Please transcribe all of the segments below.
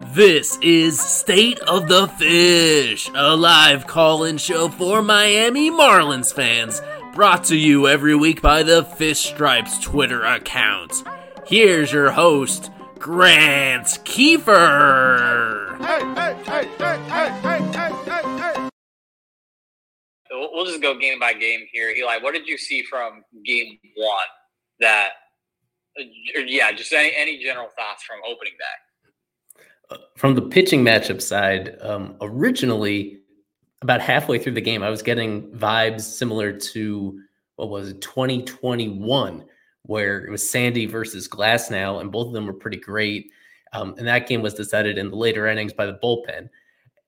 This is State of the Fish, a live call in show for Miami Marlins fans, brought to you every week by the Fish Stripes Twitter account. Here's your host, Grant Kiefer. Hey, hey, hey, hey, hey, hey, hey, hey. We'll just go game by game here. Ely, what did you see from game one that, uh, yeah, just any, any general thoughts from opening day? From the pitching matchup side, um, originally about halfway through the game, I was getting vibes similar to what was it, 2021, where it was Sandy versus Glasnow, and both of them were pretty great. Um, and that game was decided in the later innings by the bullpen.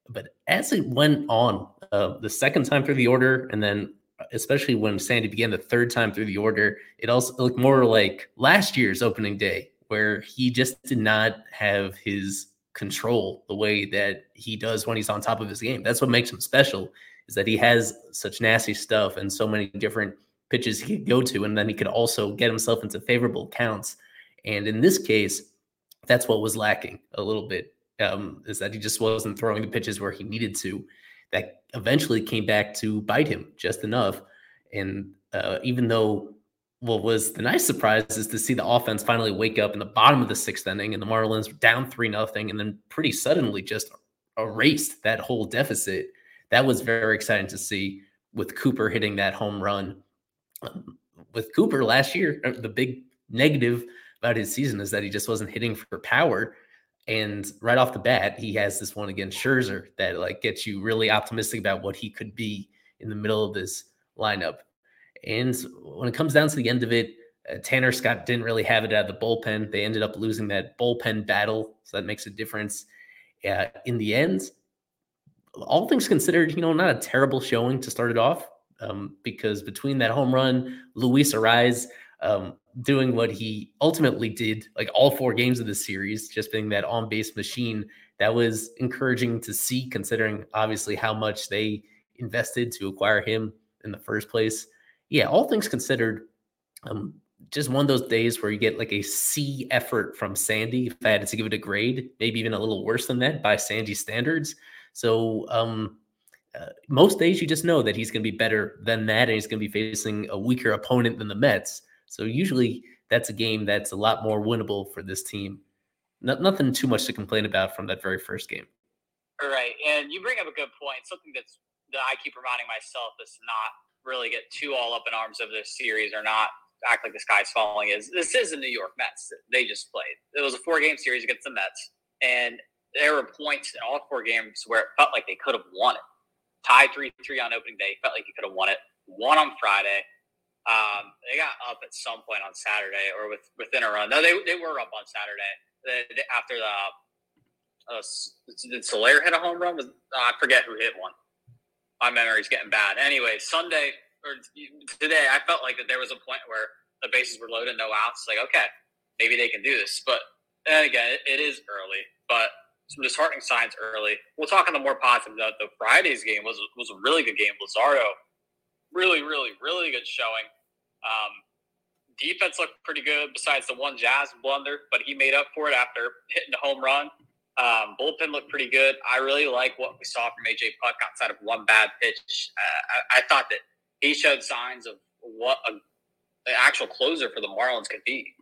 But as it went on, uh, the second time through the order, and then especially when Sandy began the third time through the order, it also looked more like last year's opening day, where he just did not have his control the way that he does when he's on top of his game. That's what makes him special is that he has such nasty stuff and so many different pitches he could go to and then he could also get himself into favorable counts. And in this case, that's what was lacking a little bit um, is that he just wasn't throwing the pitches where he needed to. That eventually came back to bite him just enough. And uh, even though what was the nice surprise is to see the offense finally wake up in the bottom of the sixth inning and the Marlins were down three nothing and then pretty suddenly just erased that whole deficit. That was very exciting to see with Cooper hitting that home run. With Cooper last year, uh, the big negative about his season is that he just wasn't hitting for power. And right off the bat, he has this one against Scherzer that like gets you really optimistic about what he could be in the middle of this lineup. And when it comes down to the end of it, uh, Tanner Scott didn't really have it out of the bullpen. They ended up losing that bullpen battle, so that makes a difference. Uh, in the end, all things considered, you know, not a terrible showing to start it off, um, because between that home run, Luis Arraez um, doing what he ultimately did, like all four games of the series, just being that on base machine, that was encouraging to see, considering obviously how much they invested to acquire him in the first place yeah, all things considered, um, just one of those days where you get like a C effort from Sandy. If I had to give it a grade, maybe even a little worse than that by Sandy standards. So um, uh, most days you just know that he's going to be better than that, and he's going to be facing a weaker opponent than the Mets. So usually that's a game that's a lot more winnable for this team. No, nothing too much to complain about from that very first game. All right, and you bring up a good point. Something that's that I keep reminding myself is not really get too all up in arms of this series or not act like the sky's falling is this is the New York Mets. They just played. It was a four game series against the Mets. And there were points in all four games where it felt like they could have won it. Tied 3 3 on opening day, felt like you could have won it. Won on Friday. Um, they got up at some point on Saturday or with, within a run. No, they, they were up on Saturday they, after the. Uh, did Soler hit a home run? Uh, I forget who hit one my memory's getting bad. Anyway, Sunday or today, I felt like that there was a point where the bases were loaded, no outs. Like, okay, maybe they can do this. But and again, it, it is early, but some disheartening signs early. We'll talk on the more positive note. The Friday's game was was a really good game. Luzardo, really, really, really good showing. Um, defense looked pretty good, besides the one Jazz blunder, but he made up for it after hitting a home run. Um, bullpen looked pretty good. I really like what we saw from AJ Puk outside of one bad pitch. Uh, I, I, thought that he showed signs of what a, an actual closer for the Marlins could be.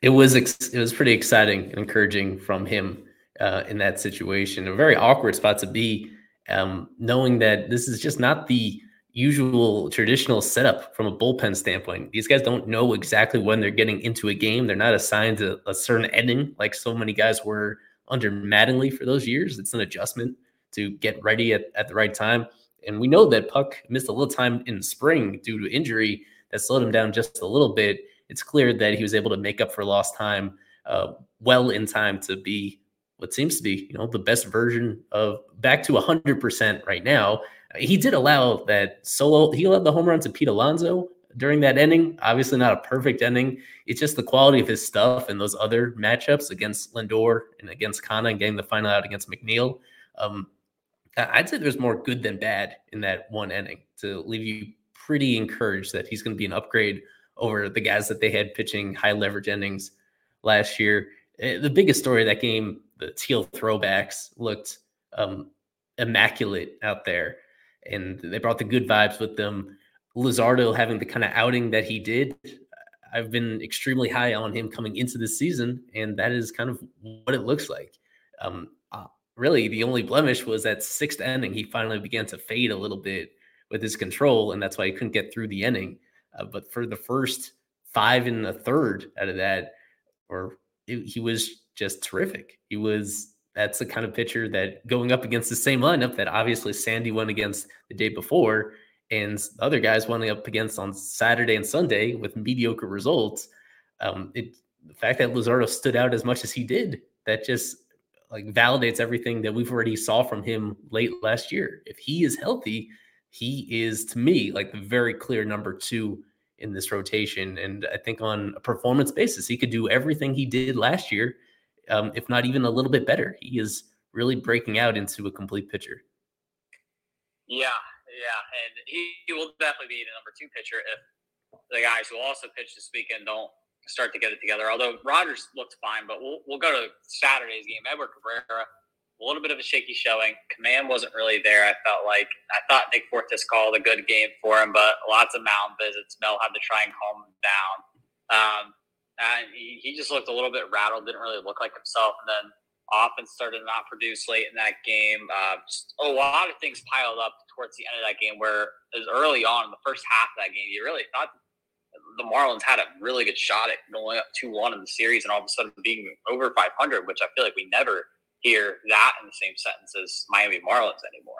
it was ex- it was pretty exciting and encouraging from him uh, in that situation. A very awkward spot to be, um, knowing that this is just not the usual traditional setup from a bullpen standpoint. These guys don't know exactly when they're getting into a game. They're not assigned a, a certain ending like so many guys were under Mattingly for those years. It's an adjustment to get ready at, at the right time. And we know that Puk missed a little time in spring due to injury that slowed him down just a little bit. It's clear that he was able to make up for lost time uh, well in time to be what seems to be, you know, the best version of back to 100% right now. He did allow that solo. He allowed the home run to Pete Alonso during that ending. Obviously, not a perfect ending. It's just the quality of his stuff and those other matchups against Lindor and against Canha and getting the final out against McNeil. Um, I'd say there's more good than bad in that one inning to leave you pretty encouraged that he's going to be an upgrade over the guys that they had pitching high leverage endings last year. Eh, the biggest story of that game, the teal throwbacks looked um, immaculate out there, and they brought the good vibes with them. Luzardo having the kind of outing that he did, I've been extremely high on him coming into this season, and that is kind of what it looks like. Um, uh, really, the only blemish was that sixth inning. He finally began to fade a little bit with his control, and that's why he couldn't get through the inning. Uh, but for the first five and a third out of that, or it, he was just terrific. He was that's the kind of pitcher that going up against the same lineup that obviously Sandy went against the day before and the other guys went up against on Saturday and Sunday with mediocre results. Um, it the fact that Luzardo stood out as much as he did, that just like validates everything that we've already saw from him late last year. If he is healthy, he is to me like the very clear number two in this rotation. And I think on a performance basis, he could do everything he did last year, um, if not even a little bit better. He is really breaking out into a complete pitcher. Yeah, yeah, and he, he will definitely be the number two pitcher if the guys who also pitch this weekend don't start to get it together. Although Rogers looked fine, but we'll we'll go to Saturday's game. Edward Cabrera, a little bit of a shaky showing. Command wasn't really there. I felt like I thought Nick Fortes called a good game for him, but lots of mound visits. Mel had to try and calm him down. Um, and he, he just looked a little bit rattled. Didn't really look like himself. And then offense started to not produce late in that game. Uh, just a lot of things piled up towards the end of that game where as early on in the first half of that game, you really thought the Marlins had a really good shot at going up 2 1 in the series and all of a sudden being over 500, which I feel like we never hear that in the same sentence as Miami Marlins anymore.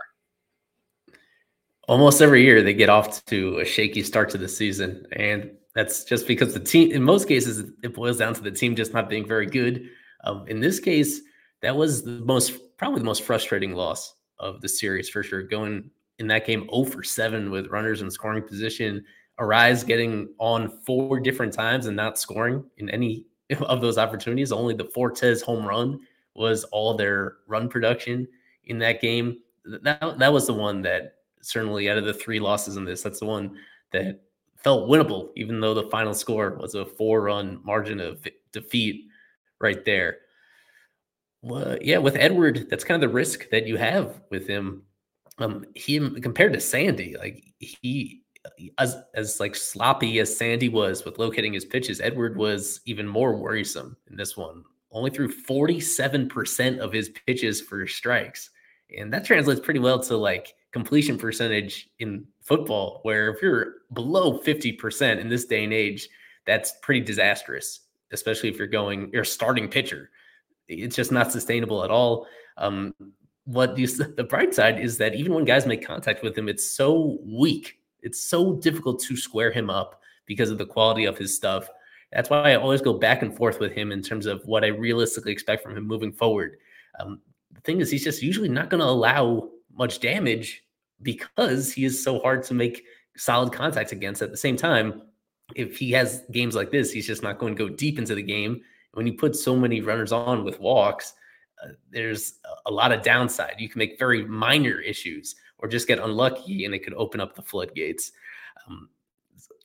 Almost every year they get off to a shaky start to the season. And that's just because the team, in most cases, it boils down to the team just not being very good. Um, in this case, that was the most, probably the most frustrating loss of the series for sure. Going in that game 0 for 7 with runners in scoring position. Arraez getting on four different times and not scoring in any of those opportunities. Only the Fortes home run was all their run production in that game. That, that was the one that certainly out of the three losses in this, that's the one that felt winnable, even though the final score was a four run margin of defeat right there. Well, yeah, with Edward, that's kind of the risk that you have with him um him compared to Sandy, like he as as like sloppy as Sandy was with locating his pitches, Edward was even more worrisome in this one. Only threw 47% of his pitches for strikes. And that translates pretty well to like completion percentage in football, where if you're below 50% in this day and age, that's pretty disastrous, especially if you're going, you're starting pitcher. It's just not sustainable at all. Um, what you, the bright side is that even when guys make contact with him, it's so weak. It's so difficult to square him up because of the quality of his stuff. That's why I always go back and forth with him in terms of what I realistically expect from him moving forward. Um, the thing is, he's just usually not going to allow much damage because he is so hard to make solid contacts against. At the same time, if he has games like this, he's just not going to go deep into the game. When you put so many runners on with walks, there's a lot of downside. You can make very minor issues or just get unlucky and it could open up the floodgates. Um,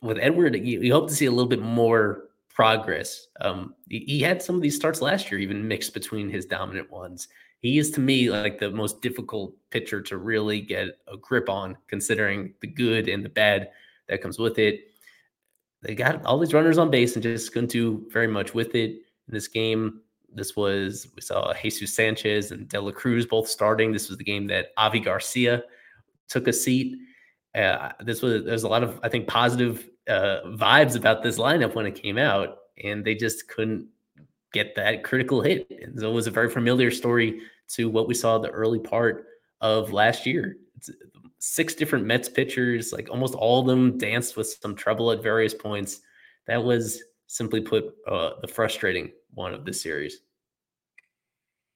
with Edward, you, you, hope to see a little bit more progress. Um, he, he, had some of these starts last year, even mixed between his dominant ones. He is to me like the most difficult pitcher to really get a grip on, considering the good and the bad that comes with it. they got all these runners on base and just couldn't do very much with it in this game. This was we saw Jesus Sanchez and De La Cruz both starting. This was the game that Avi Garcia took a seat. Uh, this was there's a lot of I think positive uh, vibes about this lineup when it came out, and they just couldn't get that critical hit. And so it was a very familiar story to what we saw the early part of last year. It's six different Mets pitchers, like almost all of them danced with some trouble at various points. That was simply put uh, the frustrating one of this series.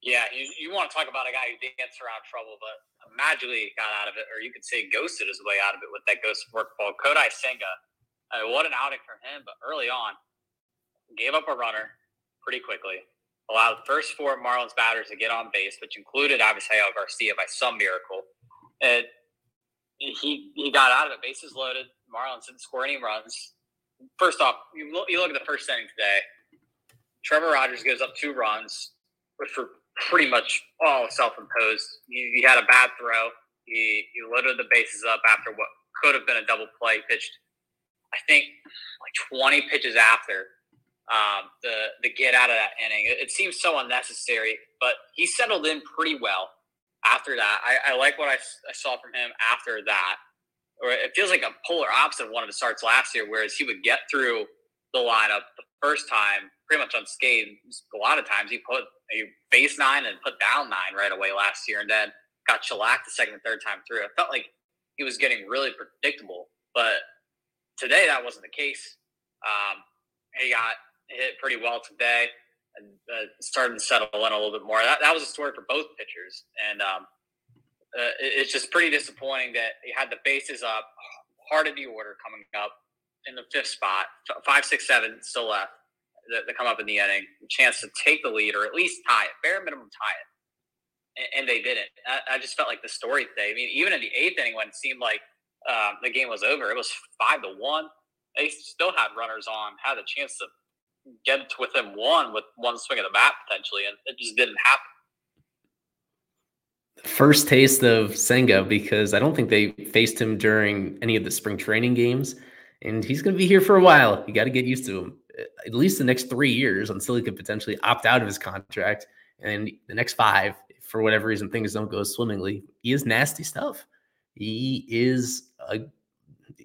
Yeah, you, you want to talk about a guy who danced around trouble, but magically got out of it, or you could say ghosted his way out of it with that ghost fork ball. Kodai Senga, uh, what an outing for him, but early on, gave up a runner pretty quickly, allowed first four Marlins batters to get on base, which included Avisail Garcia by some miracle. And he he got out of it, bases loaded. Marlins didn't score any runs. First off, you look, you look at the first inning today. Trevor Rogers gives up two runs, which were pretty much all self-imposed. He, he had a bad throw. He, he loaded the bases up after what could have been a double play. Pitched, I think, like 20 pitches after um, the the get out of that inning. It, it seems so unnecessary, but he settled in pretty well after that. I, I like what I, I saw from him after that. Or it feels like a polar opposite of one of the starts last year, whereas he would get through the lineup the first time pretty much unscathed. A lot of times he put a base nine and put down nine right away last year, and then got shellacked the second and third time through. It felt like he was getting really predictable, but today that wasn't the case. Um, he got hit pretty well today and uh, starting to settle in a little bit more. That, that was a story for both pitchers, and um, uh, it, it's just pretty disappointing that he had the bases up, heart of the order coming up in the fifth spot, five, six, seven still left that, come up in the inning, a chance to take the lead or at least tie it, bare minimum tie it, and, and they didn't. I, I, just felt like the story today. I mean, even in the eighth inning when it seemed like um, the game was over, it was five to one. They still had runners on, had a chance to get within one with one swing of the bat potentially, and it just didn't happen. First taste of Senga because I don't think they faced him during any of the spring training games, and he's going to be here for a while. You got to get used to him uh, at least the next three years until he could potentially opt out of his contract, and the next five, for whatever reason, things don't go swimmingly. He is nasty stuff. He is a,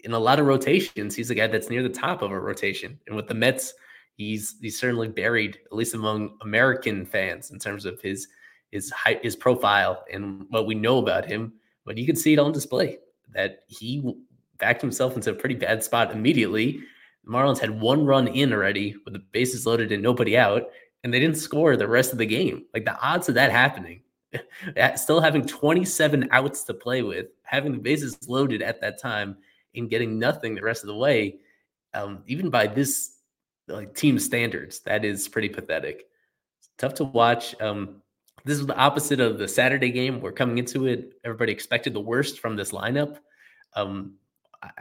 in a lot of rotations. He's a guy that's near the top of a rotation, and with the Mets he's he's certainly buried, at least among American fans, in terms of his his height, his profile, and what we know about him. But you can see it on display that he backed himself into a pretty bad spot immediately. The Marlins had one run in already with the bases loaded and nobody out, and they didn't score the rest of the game. Like the odds of that happening, still having 27 outs to play with, having the bases loaded at that time, and getting nothing the rest of the way, um, even by this like team standards. That is pretty pathetic. It's tough to watch. Um, this is the opposite of the Saturday game. We're coming into it. Everybody expected the worst from this lineup. Um,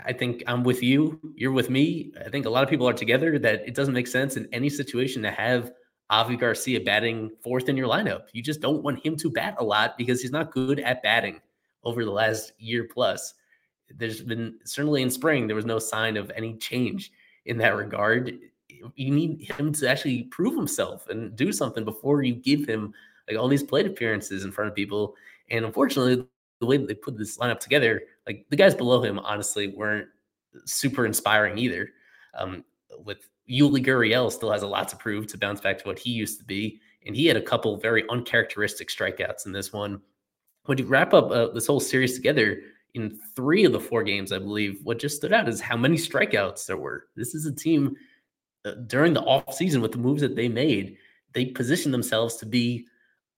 I think I'm with you. You're with me. I think a lot of people are together that it doesn't make sense in any situation to have Avi Garcia batting fourth in your lineup. You just don't want him to bat a lot because he's not good at batting over the last year plus. There's been certainly in spring, there was no sign of any change in that regard you need him to actually prove himself and do something before you give him like all these plate appearances in front of people. And unfortunately, the way that they put this lineup together, like the guys below him, honestly, weren't super inspiring either. Um, with Yuli Gurriel still has a lot to prove to bounce back to what he used to be, and he had a couple very uncharacteristic strikeouts in this one. When you wrap up uh, this whole series together, in three of the four games, I believe, what just stood out is how many strikeouts there were. This is a team during the offseason with the moves that they made, they positioned themselves to be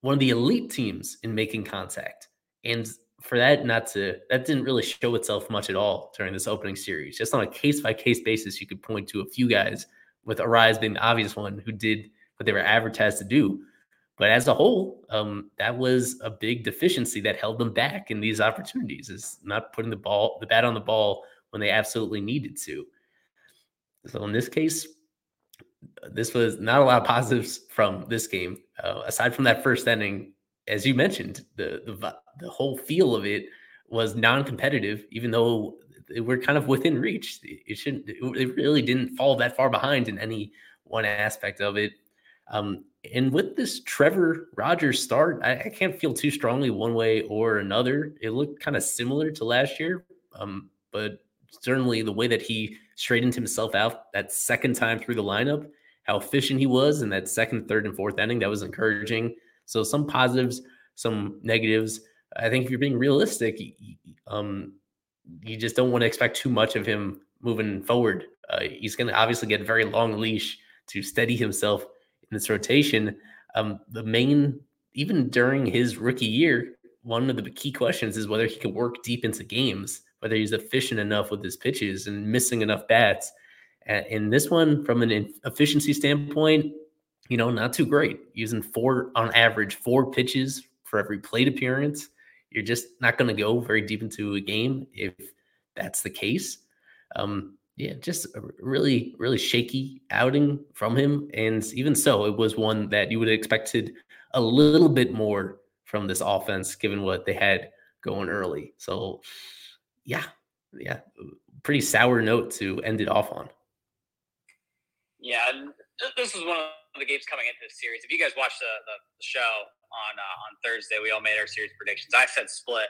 one of the elite teams in making contact. And for that not to that didn't really show itself much at all during this opening series. Just on a case by case basis, you could point to a few guys, with Arraez being the obvious one, who did what they were advertised to do. But as a whole, um, that was a big deficiency that held them back in these opportunities. Is not putting the ball, the bat on the ball when they absolutely needed to. So in this case, this was not a lot of positives from this game. Uh, aside from that first inning, as you mentioned, the, the the whole feel of it was non-competitive, even though we're kind of within reach. It shouldn't. It really didn't fall that far behind in any one aspect of it. Um, and with this Trevor Rogers start, I, I, can't feel too strongly one way or another. It looked kind of similar to last year, um, but certainly the way that he straightened himself out that second time through the lineup, how efficient he was in that second, third, and fourth inning, that was encouraging. So some positives, some negatives. I think if you're being realistic, um, you just don't want to expect too much of him moving forward. Uh, he's going to obviously get a very long leash to steady himself in this rotation. Um, the main, even during his rookie year, one of the key questions is whether he could work deep into games, whether he's efficient enough with his pitches and missing enough bats. And this one, from an efficiency standpoint, you know, not too great. Using four on average, four pitches for every plate appearance. You're just not going to go very deep into a game if that's the case. Um, yeah, just a really, really shaky outing from him. And even so, it was one that you would have expected a little bit more from this offense, given what they had going early. So, yeah, yeah, pretty sour note to end it off on. Yeah, this is one of the games coming into the series. If you guys watched the, the, the show on uh, on Thursday, we all made our series predictions. I said split.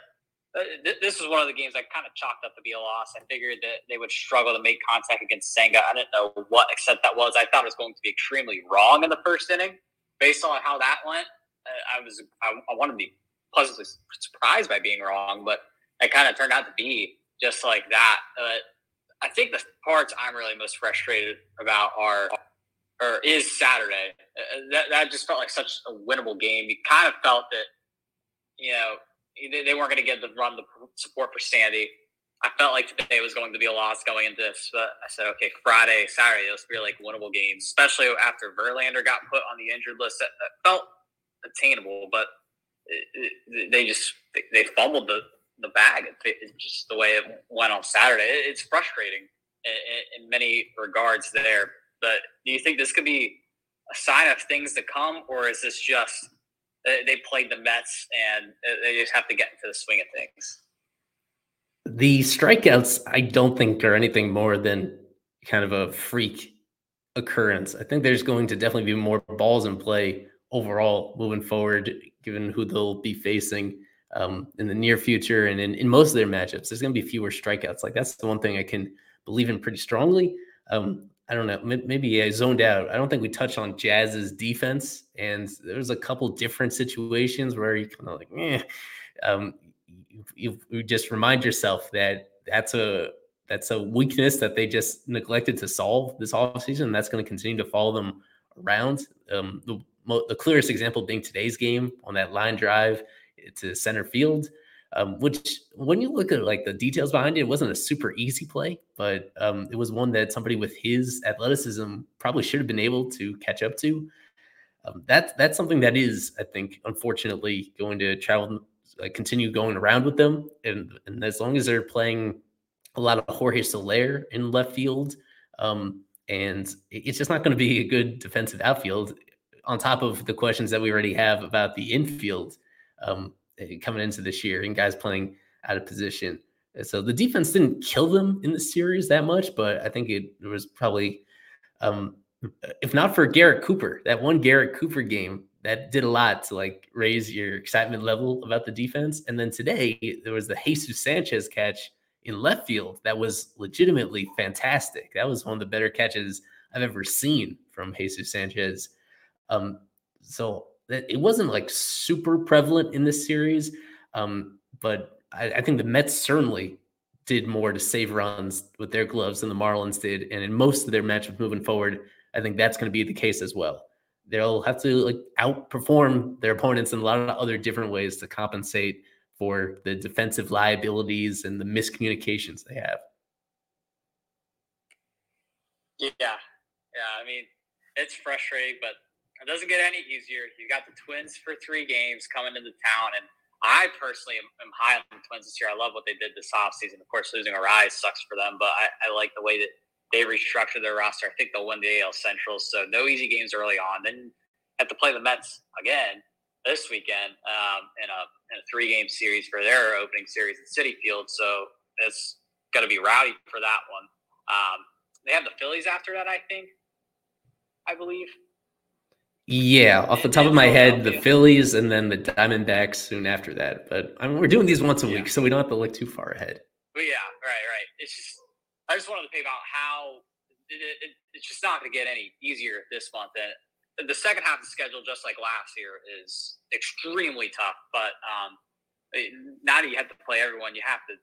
Uh, this was one of the games I kind of chalked up to be a loss. I figured that they would struggle to make contact against Senga. I didn't know what extent that was. I thought it was going to be extremely wrong in the first inning, based on how that went. Uh, I was I, I wanted to be pleasantly surprised by being wrong, but it kind of turned out to be just like that. Uh, I think the parts I'm really most frustrated about are or is Saturday. Uh, that that just felt like such a winnable game. You kind of felt that you know they weren't going to get the run the support for Sandy. I felt like today was going to be a loss going into this, but I said, okay, Friday, Saturday, those feel like winnable games, especially after Verlander got put on the injured list. That, that felt attainable, but it, it, they just they, fumbled the the bag. It's just the way it went on Saturday. It's frustrating in, many regards there. But do you think this could be a sign of things to come, or is this just they played the Mets and they just have to get into the swing of things. The strikeouts, I don't think, are anything more than kind of a freak occurrence. I think there's going to definitely be more balls in play overall moving forward, given who they'll be facing um, in the near future and in, in most of their matchups. There's going to be fewer strikeouts. Like that's the one thing I can believe in pretty strongly. Um, I don't know. Maybe I zoned out. I don't think we touched on Jazz's defense, and there's a couple different situations where you kind of like, eh. Um, you, you just remind yourself that that's a that's a weakness that they just neglected to solve this offseason. That's going to continue to follow them around. Um, the, the clearest example being today's game on that line drive to center field um, which when you look at like the details behind it, it wasn't a super easy play, but um, it was one that somebody with his athleticism probably should have been able to catch up to. Um, that's that's something that is, I think, unfortunately, going to travel, uh, continue going around with them, and and as long as they're playing a lot of Jorge Soler in left field, um, and it's just not going to be a good defensive outfield. On top of the questions that we already have about the infield, um, coming into this year and guys playing out of position. So the defense didn't kill them in the series that much, but I think it, was probably, um, if not for Garrett Cooper, that one Garrett Cooper game that did a lot to like raise your excitement level about the defense. And then today there was the Jesus Sanchez catch in left field that was legitimately fantastic. That was one of the better catches I've ever seen from Jesus Sanchez. Um, so it wasn't like super prevalent in this series. Um, but I, I, think the Mets certainly did more to save runs with their gloves than the Marlins did. And in most of their matchups moving forward, I think that's going to be the case as well. They'll have to like outperform their opponents in a lot of other different ways to compensate for the defensive liabilities and the miscommunications they have. Yeah. Yeah. I mean, it's frustrating, but it doesn't get any easier. You got the Twins for three games coming into town, and I personally am, am high on the Twins this year. I love what they did this offseason. Of course, losing Arraez sucks for them, but I, I like the way that they restructured their roster. I think they'll win the AL Central, so no easy games early on. Then have to play the Mets again this weekend um, in a in a three game series for their opening series at Citi Field. So it's going to be rowdy for that one. Um, they have the Phillies after that, I think. I believe. Yeah, off the top of my head, the Phillies and then the Diamondbacks soon after that. But I mean, we're doing these once a week, so we don't have to look too far ahead. But yeah, right, right. It's just I just wanted to pick about how it, it, it's just not going to get any easier this month. And the second half of the schedule, just like last year, is extremely tough. But um, now that you have to play everyone, you have to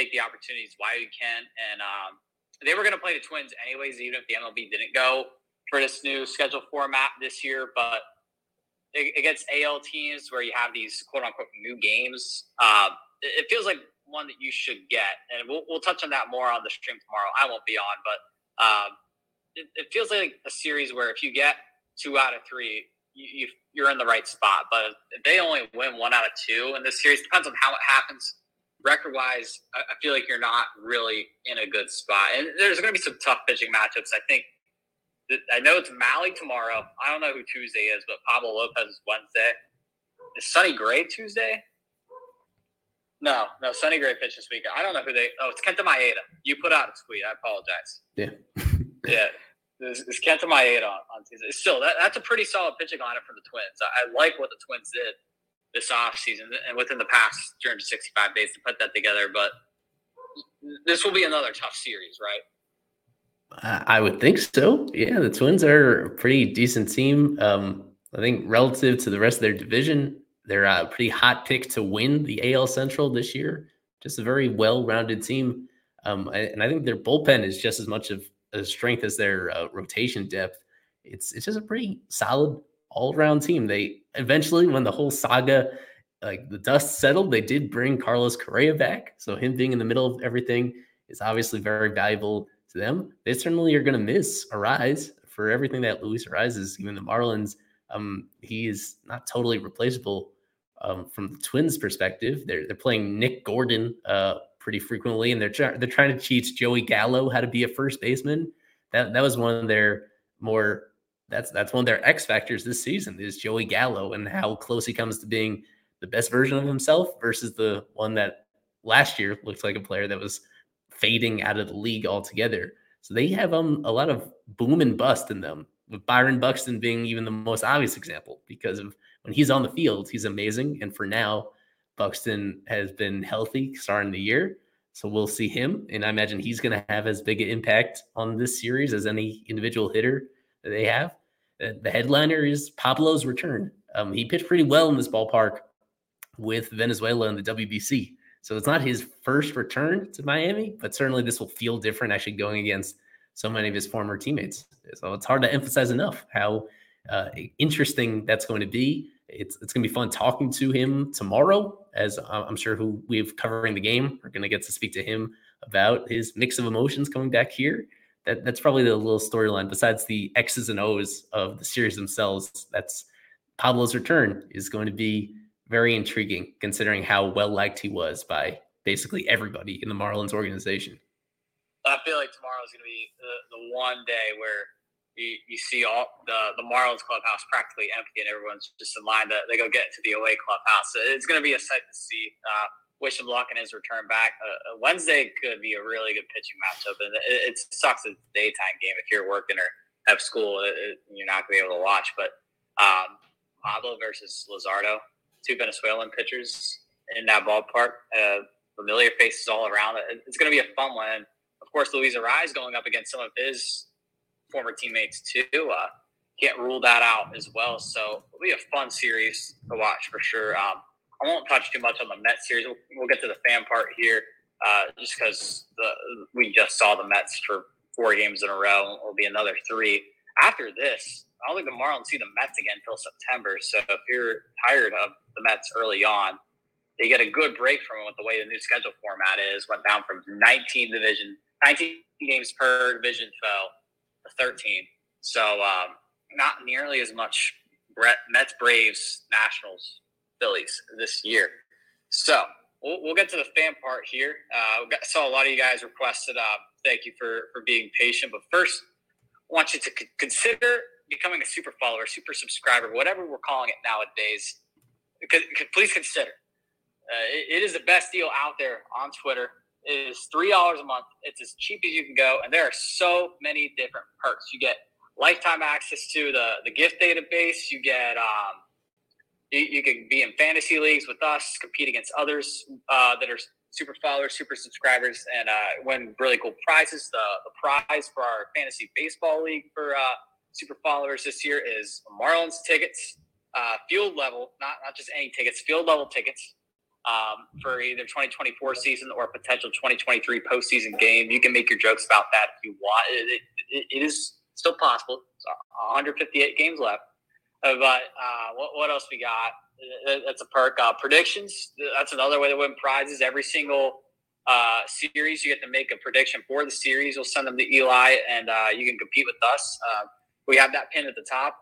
take the opportunities while you can. And um, they were going to play the Twins anyways, even if the MLB didn't go for this new schedule format this year. But against AL teams where you have these quote unquote new games, uh, it feels like one that you should get. And we'll, we'll touch on that more on the stream tomorrow. I won't be on, but um, it, it, feels like a series where if you get two out of three, you, you, are in the right spot. But if they only win one out of two in this series, depends on how it happens. Record wise, I feel like you're not really in a good spot. And there's going to be some tough pitching matchups. I think I know it's Mahle tomorrow. I don't know who Tuesday is, but Pablo Lopez is Wednesday. Is Sonny Gray Tuesday? No, no, Sonny Gray pitched this weekend. I don't know who they. Oh, it's Kenta Maeda. You put out a tweet. I apologize. Yeah. yeah. It's, it's Kenta Maeda on, on Tuesday. Still, that, that's a pretty solid pitching lineup for the Twins. I, I like what the Twins did this offseason and within the past 365 days to put that together. But this will be another tough series, right? I would think so. Yeah, the Twins are a pretty decent team. Um, I think relative to the rest of their division, they're a pretty hot pick to win the AL Central this year. Just a very well-rounded team, um, and I think their bullpen is just as much of a strength as their uh, rotation depth. It's it's just a pretty solid all-around team. They eventually, when the whole saga, like the dust settled, they did bring Carlos Correa back. So him being in the middle of everything is obviously very valuable them. They certainly are going to miss Arraez for everything that Luis Arraez is. Even the Marlins, um, he is not totally replaceable um, from the Twins' perspective. They're they're playing Nick Gordon uh, pretty frequently, and they're they're trying to teach Joey Gallo how to be a first baseman. That that was one of their more that's that's one of their X factors this season is Joey Gallo and how close he comes to being the best version of himself versus the one that last year looked like a player that was fading out of the league altogether. So they have um a lot of boom and bust in them, with Byron Buxton being even the most obvious example because of when he's on the field, he's amazing. And for now, Buxton has been healthy starting the year. So we'll see him. And I imagine he's going to have as big an impact on this series as any individual hitter that they have. The headliner is Pablo's return. Um, he pitched pretty well in this ballpark with Venezuela in the WBC. So it's not his first return to Miami, but certainly this will feel different actually going against so many of his former teammates. So it's hard to emphasize enough how uh, interesting that's going to be. It's it's going to be fun talking to him tomorrow, as I'm sure who we've covering the game are going to get to speak to him about his mix of emotions coming back here. That that's probably the little storyline besides the X's and O's of the series themselves. That's Pablo's return is going to be very intriguing considering how well liked he was by basically everybody in the Marlins organization. I feel like tomorrow is going to be the, the one day where you, you see all the, the Marlins clubhouse practically empty and everyone's just in line to they go get to the away clubhouse. So it's going to be a sight to see. Uh, wish him luck in his return back. Uh, uh, Wednesday could be a really good pitching matchup, and it, it sucks it's a daytime game if you're working or have school. It, it, you're not going to be able to watch. But um, Pablo versus Luzardo, two Venezuelan pitchers in that ballpark. Uh, familiar faces all around. It's going to be a fun one. Of course, Luis Arraez going up against some of his former teammates too. Uh, can't rule that out as well. So it'll be a fun series to watch for sure. Um, I won't touch too much on the Mets series. We'll, we'll get to the fan part here, uh, just because we just saw the Mets for four games in a row. It'll be another three after this. I don't think the Marlins see the Mets again until September. So if you're tired of the Mets early on, they get a good break from it with the way the new schedule format is. Went down from 19 division, 19 games per division fell to 13. So um, not nearly as much Mets, Braves, Nationals, Phillies this year. So we'll, we'll get to the fan part here. Uh, got, saw a lot of you guys requested. Uh, thank you for for being patient. But first, I want you to c- consider becoming a super follower, super subscriber, whatever we're calling it nowadays. Because, please consider. Uh, it, it is the best deal out there on Twitter. is three dollars a month. It's as cheap as you can go, and there are so many different perks. You get lifetime access to the the gift database. You get um, you, you can be in fantasy leagues with us, compete against others uh, that are super followers, super subscribers, and uh, win really cool prizes. The, the prize for our fantasy baseball league for uh, super followers this year is Marlins tickets, uh, field level, not not just any tickets, field level tickets um, for either 2024 season or a potential 2023 postseason game. You can make your jokes about that if you want. It, it, it is still possible. It's 158 games left. Uh, but uh, what, what else we got? That's a perk. Uh, predictions. That's another way to win prizes. Every single uh, series, you get to make a prediction for the series. We'll send them to Ely, and uh, you can compete with us. We have that pin at the top.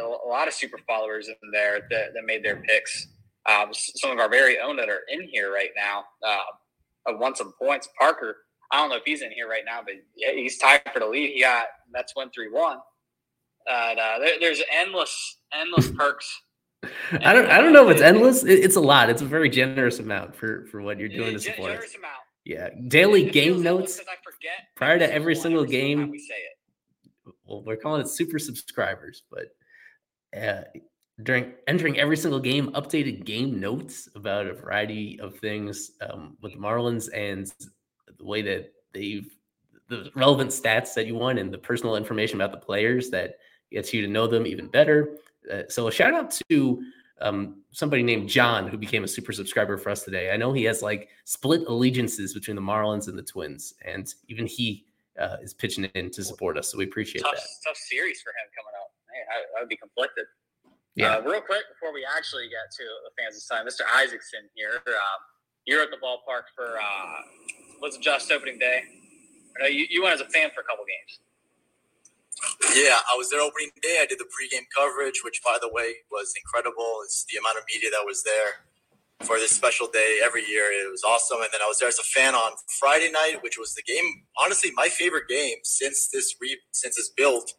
A lot of super followers in there that, that made their picks. Um, some of our very own that are in here right now uh, have won some points. Parker, I don't know if he's in here right now, but yeah, he's tied for the lead. He got that's one three one. Uh, there, there's endless, endless perks. I don't, I don't know if it's endless. it's a lot. It's a very generous amount for for what you're doing to support us. Yeah, daily game notes prior to every single game. We're calling it super subscribers, but uh, during entering every single game, updated game notes about a variety of things um, with the Marlins and the way that they've the relevant stats that you want and the personal information about the players that gets you to know them even better. Uh, so a shout out to um, somebody named John who became a super subscriber for us today. I know he has like split allegiances between the Marlins and the Twins, and even he uh, is pitching in to support us. So we appreciate tough, that. Tough series for him coming up. Hey, I, I would be conflicted. Yeah. Uh, real quick before we actually get to the fans this time, Mr. Isaacson here. Um, you're at the ballpark for uh, what's just opening day. I know you, you went as a fan for a couple games. Yeah, I was there opening day. I did the pregame coverage, which, by the way, was incredible. It's the amount of media that was there for this special day every year. It was awesome. And then I was there as a fan on Friday night, which was the game, honestly, my favorite game since this re- since this build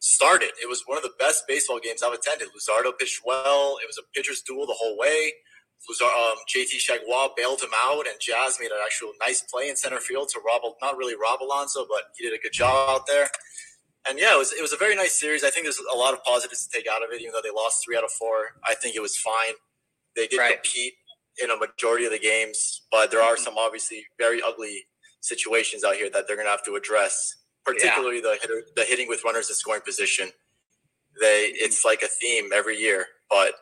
started. It was one of the best baseball games I've attended. Luzardo pitched well. It was a pitcher's duel the whole way. Luzardo, um, JT Chargois bailed him out, and Jazz made an actual nice play in center field to rob, not really rob Alonso, but he did a good job out there. And yeah, it was it was a very nice series. I think there's a lot of positives to take out of it, even though they lost three out of four. I think it was fine. They did right. compete in a majority of the games, but there are some obviously very ugly situations out here that they're going to have to address particularly yeah. the hitter, the hitting with runners in scoring position. They it's like a theme every year, but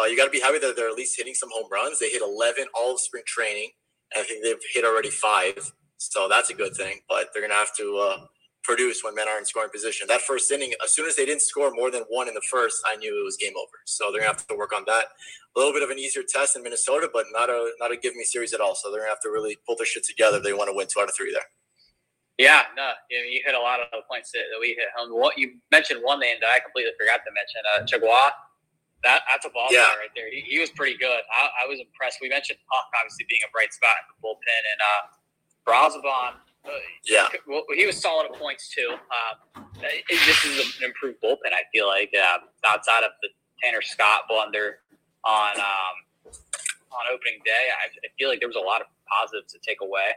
uh, you got to be happy that they're at least hitting some home runs. They hit 11 all of spring training, and I think they've hit already five, so that's a good thing. But they're gonna have to uh, produce when men are in scoring position. That first inning, as soon as they didn't score more than one in the first, I knew it was game over. So they're gonna have to work on that. A little bit of an easier test in Minnesota, but not a not a give me series at all. So they're gonna have to really pull their shit together. They want to win two out of three there. Yeah, no, you, know, you hit a lot of the points that, that, we hit home. What you mentioned one name that I completely forgot to mention, uh, Chargois. That that's a ball yeah. right there. He, he, was pretty good. I, I, was impressed. We mentioned Hawk obviously being a bright spot in the bullpen, and uh, Brazoban. Uh, yeah, well, he was solid at points too. It, this is an improved bullpen. I feel like uh, outside of the Tanner Scott blunder on um, on opening day, I, I feel like there was a lot of positives to take away.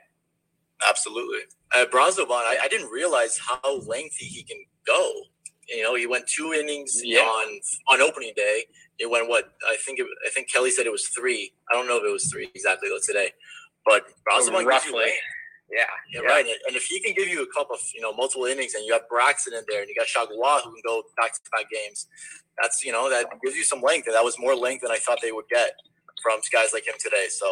Absolutely. Uh, Brazoban, I, I didn't realize how lengthy he can go. You know, he went two innings yeah. on on opening day. It went what I think. It, I think Kelly said it was three. I don't know if it was three exactly today, but Brazoban roughly. Yeah, yeah, yeah, right. And if he can give you a couple of you know multiple innings, and you have Braxton in there, and you got Chargois who can go back to back games, that's you know that gives you some length, and that was more length than I thought they would get from guys like him today. So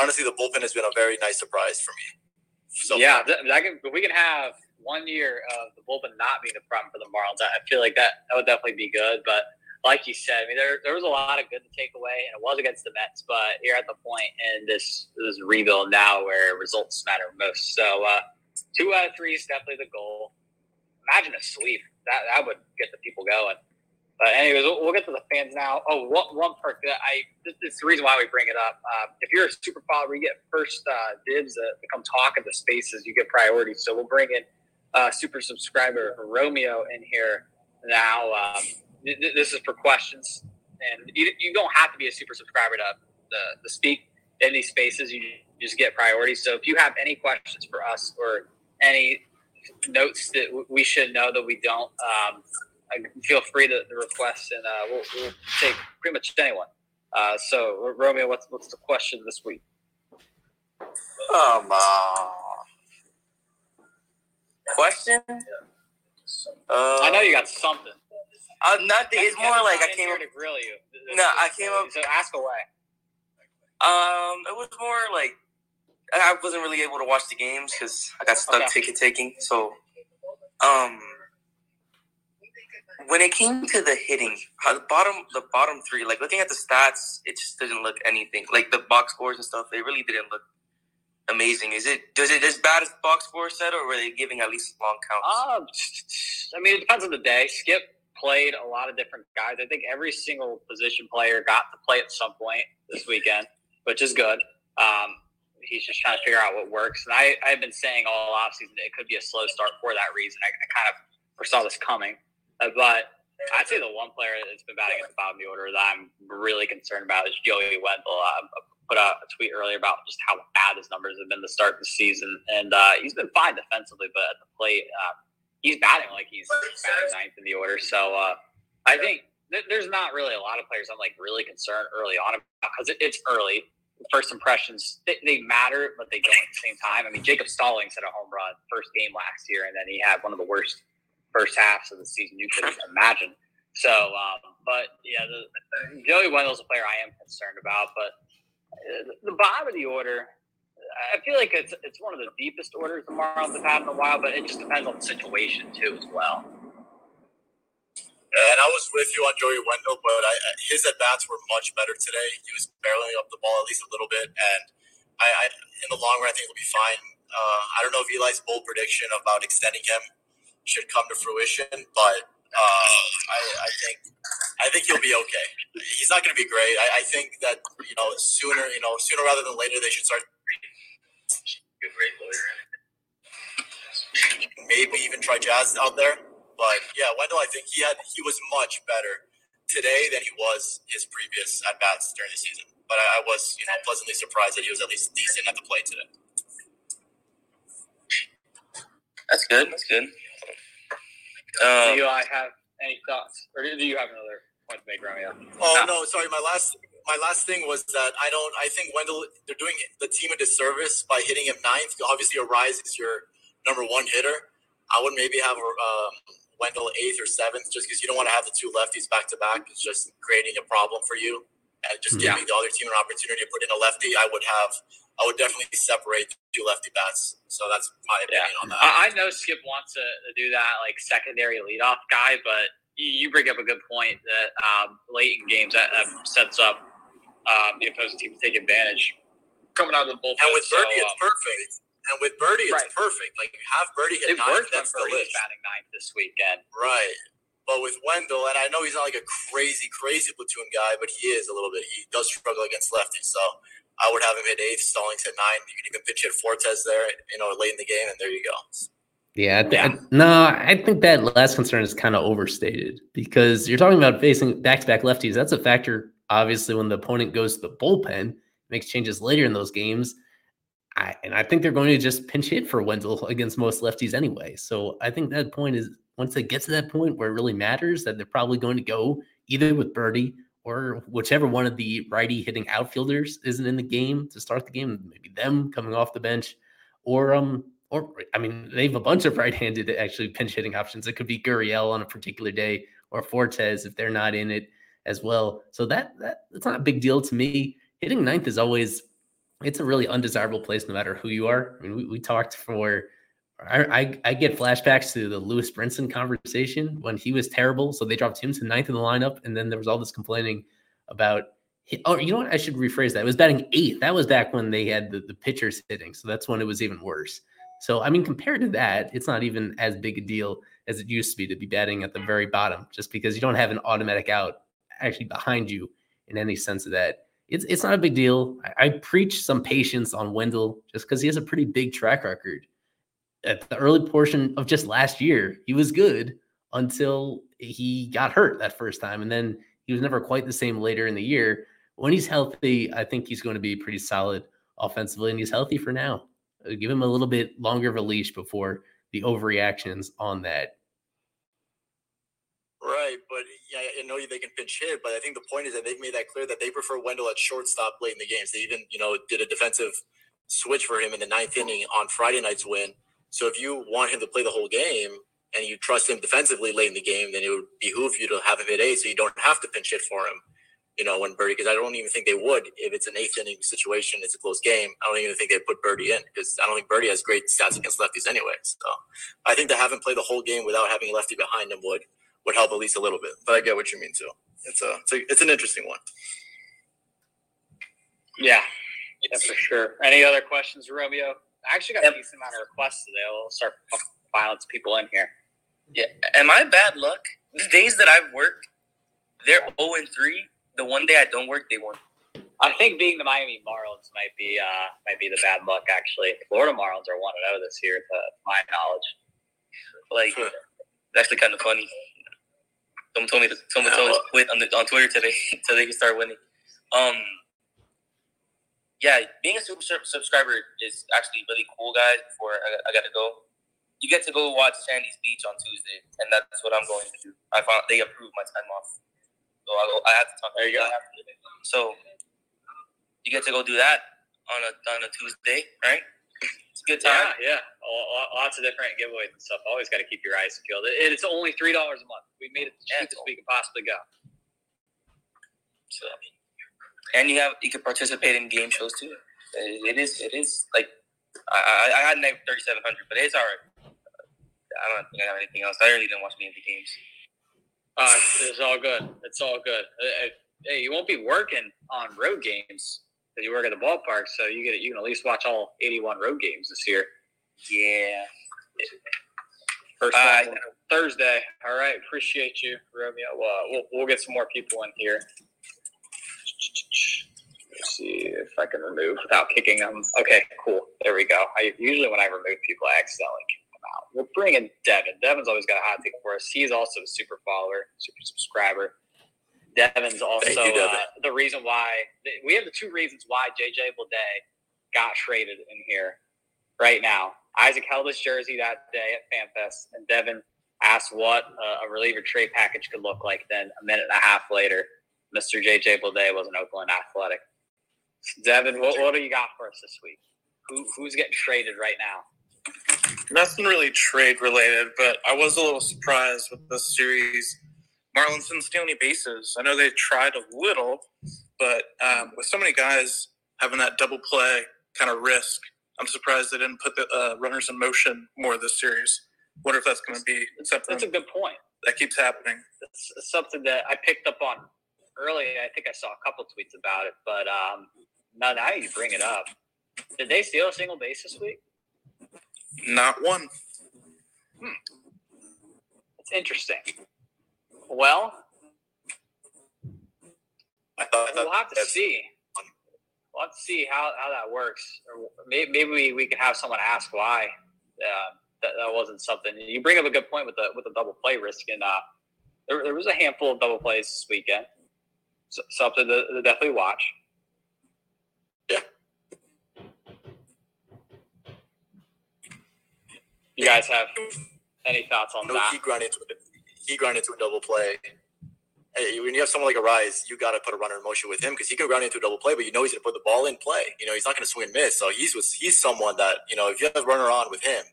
honestly, the bullpen has been a very nice surprise for me. So yeah, that, that can, we can have one year of the bullpen not being a problem for the Marlins. I feel like that that would definitely be good. But like you said, I mean, there, there was a lot of good to take away, and it was against the Mets. But you're at the point in this this rebuild now where results matter most. So uh, two out of three is definitely the goal. Imagine a sweep. That that would get the people going. But anyways, we'll, we'll, get to the fans now. Oh, one, one perk that I this, this is the reason why we bring it up. Uh, if you're a super follower, you get first uh, dibs to come talk at the spaces. You get priority. So we'll bring in uh, super subscriber Romeo in here now. Um, this is for questions, and you, you don't have to be a super subscriber to, to, to speak. in these spaces, you just get priority. So if you have any questions for us or any notes that we should know that we don't, um, feel free to, to request, and uh, we'll, we'll, take pretty much anyone. Uh, so, Romeo, what's what's the question this week? Um, uh, question? Uh, I know you got something. Uh, nothing. It's more like I came here to grill you. No, I came up. So ask away. Um, it was more like I wasn't really able to watch the games because I got stuck okay. ticket taking. So, um, when it came to the hitting, the bottom, the bottom three, like looking at the stats, it just didn't look anything like the box scores and stuff. They really didn't look amazing. Is it does it as bad as the box score said, or were they giving at least long counts? Um, I mean, it depends on the day. Skip played a lot of different guys. I think every single position player got to play at some point this weekend, which is good. Um, he's just trying to figure out what works. And I, I've been saying all offseason it could be a slow start for that reason. I, I kind of foresaw this coming. Uh, but I'd say the one player that's been batting at the bottom of the order that I'm really concerned about is Joey Wendle. Uh, I put out a tweet earlier about just how bad his numbers have been to start the season. And uh, he's been fine defensively, but at the plate, uh, he's batting like he's batting ninth in the order. So uh, I think th- there's not really a lot of players I'm like really concerned early on about because it, it's early first impressions they, they, matter, but they don't at the same time. I mean, Jacob Stallings had a home run first game last year, and then he had one of the worst first halves of the season you could imagine. So, um, but yeah, the, Joey Wendle's a player I am concerned about, but uh, the bottom of the order, I feel like it's it's one of the deepest orders the Marlins have had in a while, but it just depends on the situation too as well. And I was with you on Joey Wendle, but I, his at bats were much better today. He was barreling up the ball at least a little bit, and I, I in the long run, I think he'll be fine. Uh, I don't know if Ely's bold prediction about extending him should come to fruition, but uh, I, I, think I think he'll be okay. He's not going to be great. I, I, think that you know sooner, you know, sooner rather than later, they should start. Maybe even try Jazz out there. But yeah, Wendle, I think he had he was much better today than he was his previous at bats during the season. But I, I, was, you know, pleasantly surprised that he was at least decent at the plate today. That's good. That's good. Um, do I have any thoughts, or do you have another point to make, Romeo? Oh no, sorry. My last my last thing was that I don't. I think Wendle they're doing the team a disservice by hitting him ninth. Obviously, Arraez is your number one hitter. I would maybe have um, Wendle eighth or seventh, just because you don't want to have the two lefties back to back. It's just creating a problem for you, and just yeah. giving the other team an opportunity to put in a lefty. I would have, I would definitely separate the two lefty bats. So that's my opinion yeah. on that. I, know Skip wants to, to do that like secondary leadoff guy, but you bring up a good point that um, late in games that, that sets up um, the opposing team to take advantage coming out of the bullpen. And with Berti, so, um, it's perfect and with Berti, it's right. perfect. Like have Berti hit it ninth, that's the list. batting ninth this weekend. Right. But with Wendle, and I know he's not like a crazy, crazy platoon guy, but he is a little bit. He does struggle against lefties, so I would have him hit eighth, Stallings hit nine. You can even pitch hit Fortes there, you know, late in the game, and there you go. Yeah, th- yeah. no, I think that last concern is kind of overstated because you're talking about facing back-to-back lefties. That's a factor, obviously, when the opponent goes to the bullpen, makes changes later in those games. I, and I think they're going to just pinch hit for Wendle against most lefties anyway. So I think that point is once they get to that point where it really matters, that they're probably going to go either with Berti or whichever one of the righty hitting outfielders isn't in the game to start the game, maybe them coming off the bench, or um, or I mean, they have a bunch of right-handed actually pinch hitting options. It could be Gurriel on a particular day or Fortes if they're not in it as well. So that that that's not a big deal to me. Hitting ninth is always it's a really undesirable place no matter who you are. I mean, we, we talked for I, I, I get flashbacks to the Lewis Brinson conversation when he was terrible. So they dropped him to ninth in the lineup, and then there was all this complaining about. Oh, you know what? I should rephrase that. It was batting eighth. That was back when they had the, the pitchers hitting. So that's when it was even worse. So I mean, compared to that, it's not even as big a deal as it used to be to be batting at the very bottom, just because you don't have an automatic out actually behind you in any sense of that it's it's not a big deal. I, I preach some patience on Wendle just because he has a pretty big track record. At the early portion of just last year, he was good until he got hurt that first time, and then he was never quite the same later in the year. when he's healthy, I think he's going to be pretty solid offensively, and he's healthy for now. Give him a little bit longer of a leash before the overreactions on that. Right, but yeah, I know they can pinch hit, but I think the point is that they've made that clear that they prefer Wendle at shortstop late in the games. They even, you know, did a defensive switch for him in the ninth inning on Friday night's win. So if you want him to play the whole game and you trust him defensively late in the game, then it would behoove you to have him hit eight so you don't have to pinch hit for him you know, when Berti, because I don't even think they would if it's an eighth inning situation, it's a close game. I don't even think they'd put Berti in because I don't think Berti has great stats against lefties anyway. So I think to have him play the whole game without having a lefty behind him would would help at least a little bit. But I get what you mean too. It's a it's, a, it's an interesting one. Yeah, yeah, for sure. Any other questions, Romeo? I actually got yep. a decent amount of requests today. We'll start filing some people in here. Yeah, am I bad luck? The days that I've worked, they're zero oh and three the one day I don't work, they won. I think being the Miami Marlins might be uh, might be the bad luck. Actually, Florida Marlins are one and zero this year, to my knowledge. Like that's actually kind of funny. Someone told me to, someone told me to quit on, the, on Twitter today so they can start winning. Um, yeah, being a super subscriber is actually really cool, guys. Before I, I got to go, you get to go watch Sandy's Beach on Tuesday, and that's what I'm going to do. I found they approved my time off. So I, I have to talk. There you go. So you get to go do that on a on a Tuesday, right? Good time. Yeah, yeah. Lots of different giveaways and stuff. Always got to keep your eyes peeled. It's only three dollars a month. We made it the cheapest we could possibly go. So, and you have you can participate in game shows too. It is it is like I, I had thirty seven hundred, but it's all right. I don't think I have anything else. I really didn't watch any of the games. Uh, it's all good. It's all good. Uh, uh, hey, you won't be working on road games because you work at the ballpark, so you get you can at least watch all 81 road games this year. Yeah. First uh, Thursday. All right. Appreciate you, Romeo. Uh, we'll, we'll get some more people in here. Let's see if I can remove without kicking them. Okay, cool. There we go. I usually when I remove people, I accidentally kick them out. We're bringing Devin. Devin's always got a hot take for us. He's also a super follower, super subscriber. Devin's also you, Devin. uh, the reason why we have the two reasons why JJ Bleday got traded in here right now. Isaac held his jersey that day at FanFest, and Devin asked what uh, a reliever trade package could look like. Then a minute and a half later, Mr. JJ Bleday was an Oakland Athletic. Devin, what, what do you got for us this week? Who, who's getting traded right now? Nothing really trade related, but I was a little surprised with this series. Marlins didn't steal any bases. I know they tried a little, but um, with so many guys having that double play kind of risk, I'm surprised they didn't put the uh, runners in motion more this series. Wonder if that's going to be something. That's a good point. That keeps happening. It's something that I picked up on early. I think I saw a couple tweets about it, but um, now, that you bring it up. Did they steal a single base this week? Not one. Hmm. It's interesting. Well, I thought, we'll have to see. We'll have to see how, how that works. Or maybe, maybe we, we can have someone ask why uh, that, that wasn't something. You bring up a good point with the with the double play risk, and uh, there, there was a handful of double plays this weekend. So, something to, to definitely watch. Yeah. You guys have any thoughts on no, that? He grounded into it. He grounded into a double play. Hey, when you have someone like Arraez, you got to put a runner in motion with him because he can ground into a double play, but you know he's going to put the ball in play. You know he's not going to swing and miss. So he's was he's someone that you know if you have a runner on with him,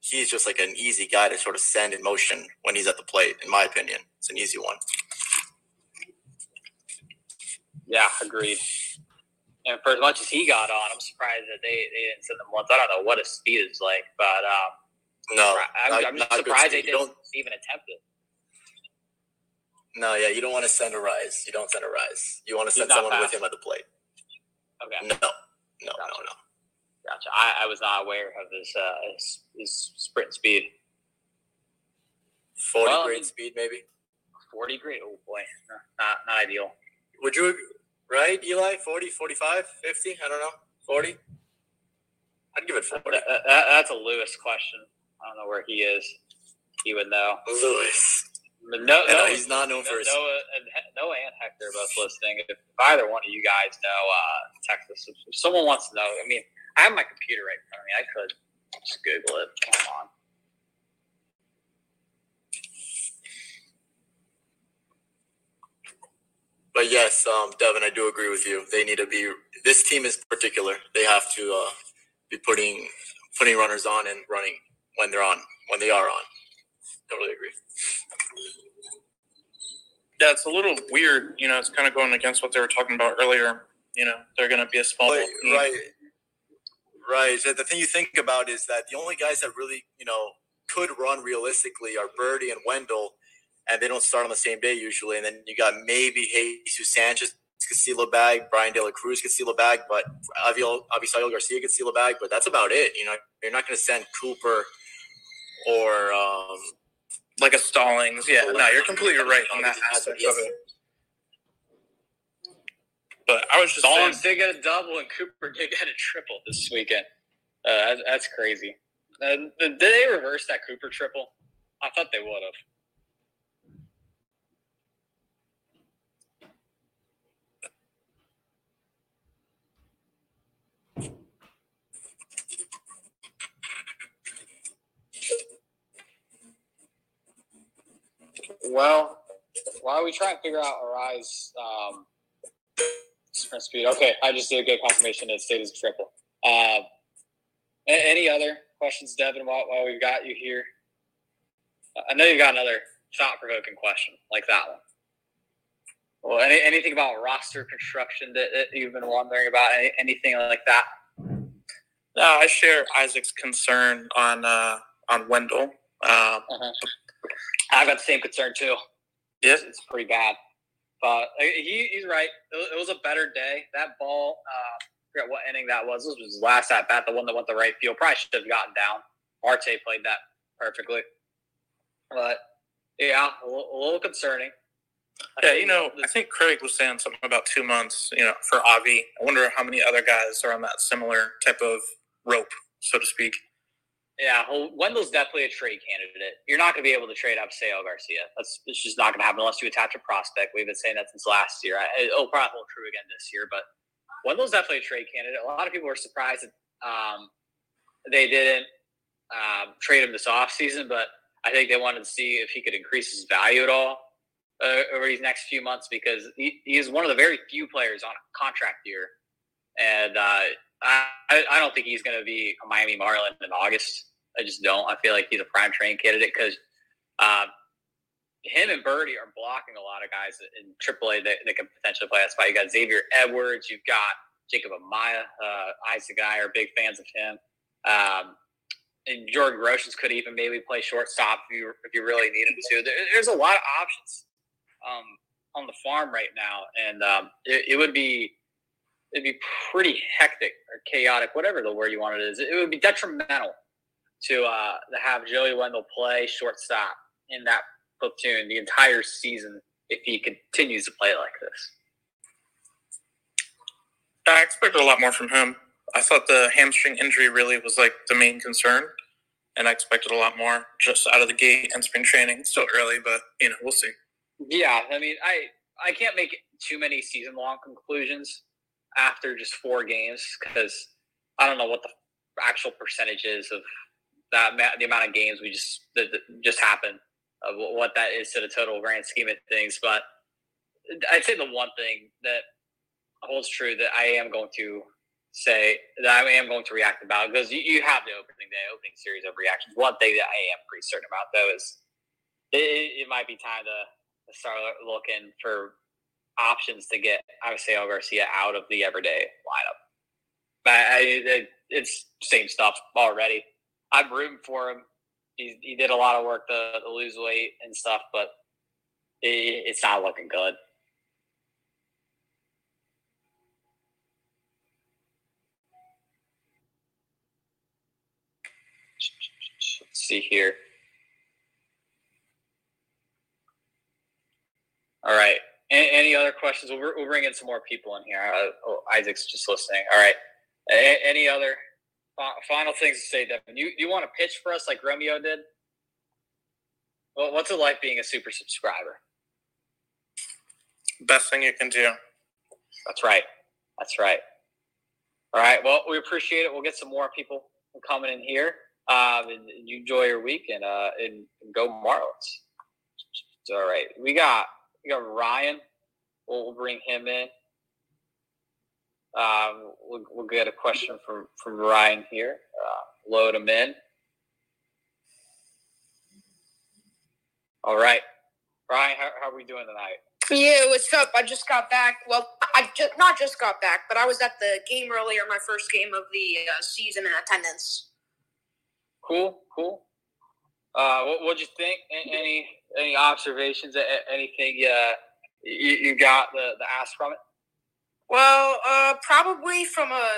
he's just like an easy guy to sort of send in motion when he's at the plate. In my opinion, it's an easy one. Yeah, agreed. And for as much as he got on, I'm surprised that they, they didn't send him once. I don't know what his speed is like, but um, no, I'm, not, I'm just surprised they didn't even attempt it. No, yeah, you don't want to send Arraez. You don't send Arraez. You want to send someone fast. with him at the plate. Okay. No, no, gotcha. no, no. Gotcha. I, I was not aware of his uh, his, his sprint speed. Forty well, grade I mean, speed, maybe. Forty grade. Oh boy, not not ideal. Would you right, Ely? 40, 45, 50? I don't know. Forty. I'd give it forty. That, that, that's a Lewis question. I don't know where he is. He would know. Lewis. No, And, uh, no, he's not known for his. Noah and Noah and Hector are both listening. If either one of you guys know, uh, text us. If someone wants to know, I mean, I have my computer right in front of me. I could just Google it. Come on. But yes, um, Devin, I do agree with you. They need to be. This team is particular. They have to uh, be putting putting runners on and running when they're on when they are on. Totally agree. Yeah, it's a little weird. You know, it's kind of going against what they were talking about earlier. You know, they're going to be a small But, right, right. So the thing you think about is that the only guys that really you know could run realistically are Berti and Wendle, and they don't start on the same day usually. And then you got maybe Jesus Sanchez could steal a bag, Brian De La Cruz could steal a bag, but Aviel Avisail Garcia could steal a bag. But that's about it. You know, you're not going to send Cooper or um, Like a Stallings. Yeah, no, you're completely right on that aspect of it. But I was just saying, Stallings did get a double, and Cooper did get a triple this weekend. Uh, that's, that's crazy. Uh, did they reverse that Cooper triple? I thought they would have. Well, while we try and figure out Arraez um, sprint speed, okay, I just did a good confirmation that it stayed as a triple. Uh, any other questions, Devin, while, while we've got you here? I know you've got another thought provoking question like that one. Well, any, anything about roster construction that, that you've been wondering about? Any, anything like that? no, I share Isaac's concern on uh, on Wendle. Um, Uh-huh. I've got the same concern too. yes, It's pretty bad. But uh, he, he's right. It was, a better day. That ball, uh, I forget what inning that was. This was his last at bat, the one that went the right field. Probably should have gotten down. Marte played that perfectly. But yeah, a little, a little concerning. I yeah. You know, I think Craig was saying something about two months. You know, for Avi. I wonder how many other guys are on that similar type of rope, so to speak. Yeah, well, Wendle's definitely a trade candidate. You're not going to be able to trade up Avisail Garcia. That's it's just not going to happen unless you attach a prospect. We've been saying that since last year. I, it'll probably hold true again this year, but Wendle's definitely a trade candidate. A lot of people were surprised that um, they didn't um, trade him this offseason, but I think they wanted to see if he could increase his value at all uh, over these next few months because he, he is one of the very few players on a contract year. And uh, I, I don't think he's going to be a Miami Marlin in August. I just don't. I feel like he's a prime train candidate because um, him and Berti are blocking a lot of guys in AAA that, that can potentially play that spot. You got Xavier Edwards, you've got Jacob Amaya, uh, Isaac I are big fans of him. Um, and Jordan Groshans could even maybe play shortstop if you if you really need him to. There, there's a lot of options um, on the farm right now, and um, it, it would be it'd be pretty hectic or chaotic, whatever the word you want it is. It would be detrimental to uh, to have Joey Wendle play shortstop in that platoon the entire season if he continues to play like this. I expected a lot more from him. I thought the hamstring injury really was like the main concern, and I expected a lot more just out of the gate and spring training. Still early, but you know we'll see. Yeah, I mean, I I can't make too many season long conclusions after just four games because I don't know what the actual percentage is of that the amount of games we just that, just happened of what that is to the total grand scheme of things. But I'd say the one thing that holds true that I am going to say that I am going to react about because you, you have the opening day, opening series of reactions. One thing that I am pretty certain about though is it, it might be time to start looking for options to get Avisail Garcia out of the everyday lineup. But I, it, it's same stuff already. I'm rooting for him. He, he did a lot of work to, to lose weight and stuff, but it, it's not looking good. Let's see here. All right. Any, other questions? We'll, we'll bring in some more people in here. Uh, oh, Isaac's just listening. All right. A- any other final things to say, Devin? You you want to pitch for us like Romeo did? Well, what's it like being a super subscriber? Best thing you can do. That's right. That's right. All right. Well, we appreciate it. We'll get some more people coming in here. Um, and, and you enjoy your week and uh, and, and go Marlins. All right. We got we got Ryan. We'll, we'll bring him in. Um, we'll, we'll get a question from from Ryan here. Uh, load him in. All right, Ryan, how, how are we doing tonight? Yeah, what's up? I just got back. Well, I just not just got back, but I was at the game earlier, my first game of the uh, season in attendance. Cool, cool. Uh, what what'd you think? Any any observations? Anything uh, you, you got the the ask from it? Well, uh, probably from a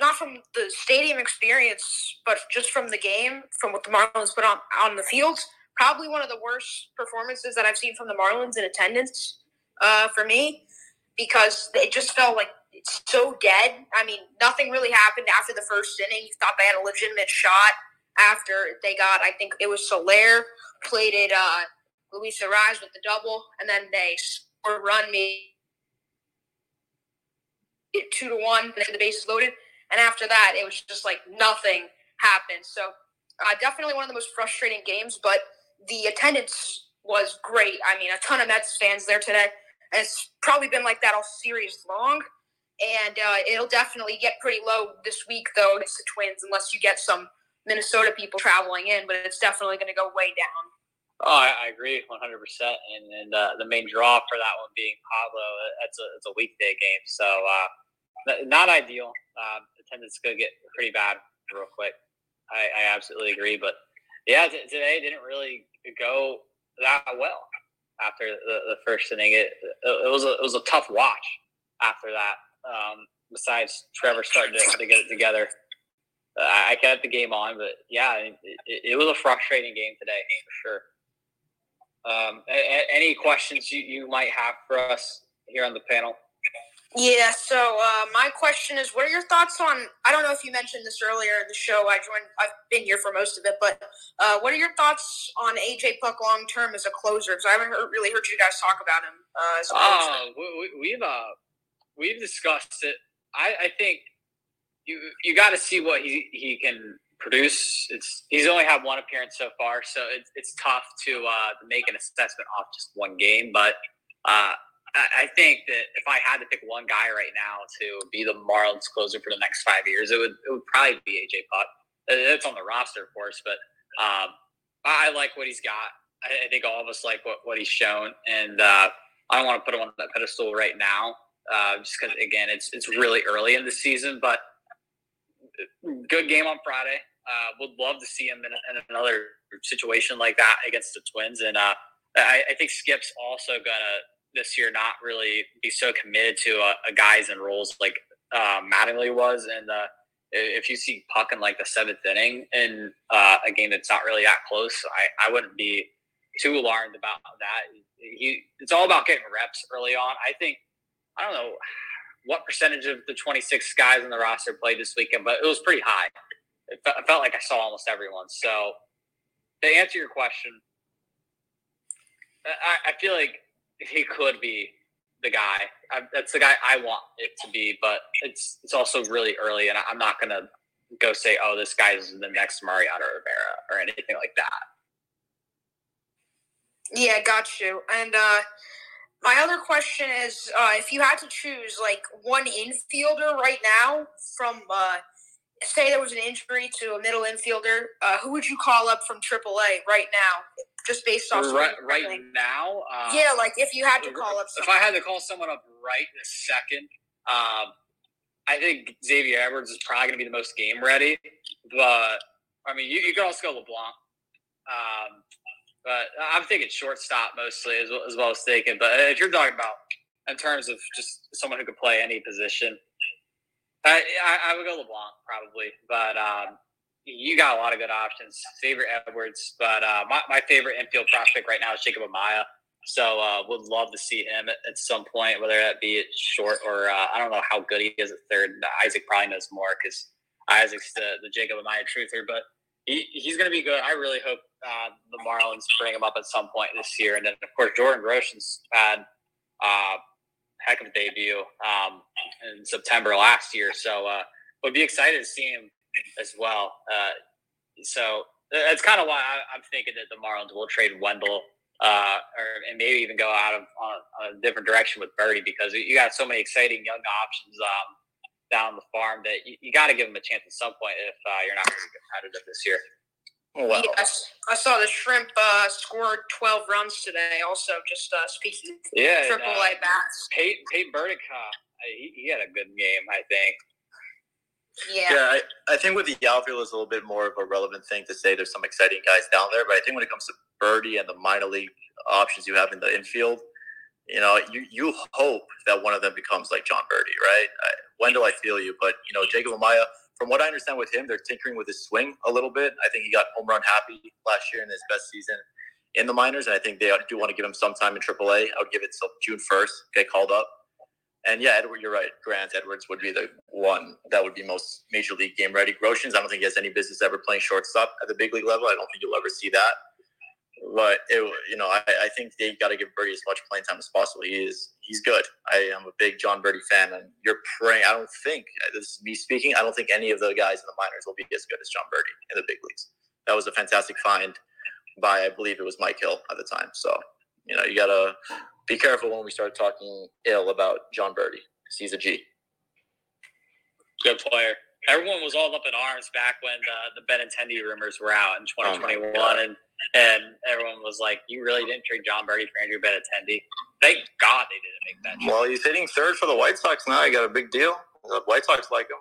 not from the stadium experience, but just from the game, from what the Marlins put on on the field. Probably one of the worst performances that I've seen from the Marlins in attendance uh, for me, because it just felt like it's so dead. I mean, nothing really happened after the first inning. You thought they had a legitimate shot after they got, I think it was Soler played it uh, Luis Arraez with the double, and then they scored run me it two to one, then the bases loaded, and after that, it was just like nothing happened. So uh, definitely one of the most frustrating games, but the attendance was great. I mean, a ton of Mets fans there today, and it's probably been like that all series long. And uh, it'll definitely get pretty low this week, though, against the Twins, unless you get some Minnesota people traveling in. But it's definitely going to go way down. Oh, I, I agree, one hundred percent. And and uh, the main draw for that one being Pablo, that's a it's a weekday game, so uh, not ideal. Um, attendance could get pretty bad real quick. I, I absolutely agree, but yeah, t- today didn't really go that well after the, the first inning. It, it was a it was a tough watch after that. Um, besides Trevor starting to, to get it together, uh, I kept the game on, but yeah, it, it, it was a frustrating game today for sure. Um, a, a- any questions you, you might have for us here on the panel? Yeah, so uh, my question is, what are your thoughts on? I don't know if you mentioned this earlier in the show. I joined. I've been here for most of it, but uh, what are your thoughts on AJ Puk long term as a closer? Because I haven't heard, really heard you guys talk about him uh, as. Oh, we, we've uh, we've discussed it. I, I think you you got to see what he, he can produce. It's he's only had one appearance so far, so it's it's tough to uh, make an assessment off just one game. But uh, I, think that if I had to pick one guy right now to be the Marlins closer for the next five years, it would it would probably be AJ Puk. Uh, It's on the roster, of course, but um, I like what he's got. I, think all of us like what, what he's shown, and uh, I don't want to put him on that pedestal right now, uh, just because again, it's it's really early in the season. But good game on Friday. Uh, would love to see him in, in another situation like that against the Twins, and uh, I, I think Skip's also gonna this year not really be so committed to a, a guys and roles like uh, Mattingly was, and uh, if you see Puk in like the seventh inning in uh, a game that's not really that close, I, I wouldn't be too alarmed about that. He, it's all about getting reps early on. I think I don't know what percentage of the 26 guys on the roster played this weekend, but it was pretty high. It fe- it felt like I saw almost everyone. So to answer your question, I, I feel like he could be the guy. I, that's the guy I want it to be, but it's it's also really early, and I- I'm not gonna go say, "Oh, this guy's the next Mariano Rivera" or anything like that. Yeah, got you. And uh, my other question is, uh, if you had to choose like one infielder right now from, uh, say there was an injury to a middle infielder, uh, who would you call up from AAA right now, just based off? right, right now, uh, Yeah, like if you had to call up. If I had to call someone up right this second, um, I think Xavier Edwards is probably going to be the most game ready. But I mean, you, you could also go LeBlanc. Um, but I'm thinking shortstop mostly as well, as well as thinking. But if you're talking about in terms of just someone who could play any position, I, I, would go LeBlanc probably. But um, you got a lot of good options. Xavier Edwards, but uh, my, my favorite infield prospect right now is Jacob Amaya. So uh, would love to see him at, at some point, whether that be at short or uh, I don't know how good he is at third. Isaac probably knows more because Isaac's the, the Jacob Amaya truther, but he, he's going to be good. I really hope uh, the Marlins bring him up at some point this year. And then, of course, Jordan Groshans had uh, heck of a debut um, in September last year. So uh, would be excited to see him as well. Uh, so that's kind of why I, am thinking that the Marlins will trade Wendle, uh, or and maybe even go out of on, on, a different direction with Berti because you got so many exciting young options um, down the farm that you, you got to give them a chance at some point if uh, you're not going to be competitive this year. Oh, wow. Yes, I saw the shrimp uh, scored 12 runs today. Also, just uh, speaking, yeah, triple A uh, bats. Peyton, Peyton Burdick, he, he had a good game, I think. Yeah. Yeah, I, I think with the outfield is a little bit more of a relevant thing to say. There's some exciting guys down there, but I think when it comes to Berti and the minor league options you have in the infield, you know, you you hope that one of them becomes like Jon Berti, right? I, Wendle, I feel you, but you know, Jacob Amaya, from what I understand with him, they're tinkering with his swing a little bit. I think he got home run happy last year in his best season in the minors, and I think they do want to give him some time in AAA. I would give it till June first, get called up. And yeah, Edward, you're right. Grant Edwards would be the one that would be most major league game ready. Groshans, I don't think he has any business ever playing shortstop at the big league level. I don't think you'll ever see that. But it, you know, I, I think they got to give Berti as much playing time as possible. He is he's good. I am a big Jon Berti fan, and you're praying. I don't think this is me speaking. I don't think any of the guys in the minors will be as good as Jon Berti in the big leagues. That was a fantastic find by I believe it was Mike Hill at the time. So you know, you gotta be careful when we start talking ill about Jon Berti. He's a G. Good player. Everyone was all up in arms back when uh, the Benintendi rumors were out in 2021, oh and and everyone was like, "You really didn't trade Jon Berti for Andrew Benintendi." Thank God they didn't make that. Well, he's hitting third for the White Sox now. He got a big deal. The White Sox like him.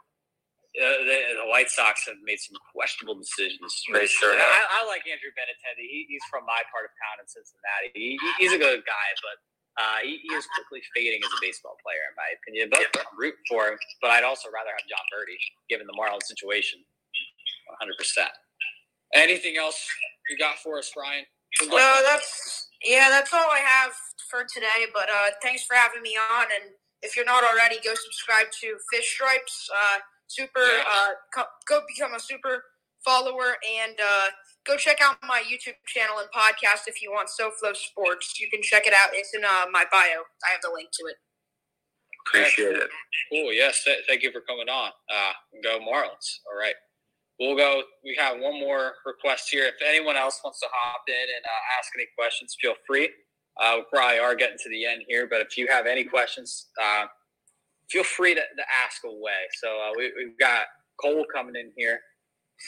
Uh, the, the, White Sox have made some questionable decisions. They sure I, I, like Andrew Benintendi. He, he's from my part of town in Cincinnati. He, he's a good guy, but uh, he, he, is quickly fading as a baseball player, in my opinion. But yeah. I'm for him. But I'd also rather have Jon Berti, given the Marlins situation. 100. percent Anything else you got for us, Brian? No, that's yeah, that's all I have for today. But uh, thanks for having me on. And if you're not already, go subscribe to Fish Stripes. Uh, super. Yeah. Uh, co- go become a super follower and uh, go check out my YouTube channel and podcast if you want SoFlo Sports. You can check it out. It's in uh, my bio. I have the link to it. Appreciate it. Cool. Yes. Th- thank you for coming on. Uh, go Marlins. All right. We'll go. We have one more request here. If anyone else wants to hop in and uh, ask any questions, feel free. Uh, we probably are getting to the end here, but if you have any questions, uh, feel free to, to ask away. So uh, we, have got Cole coming in here.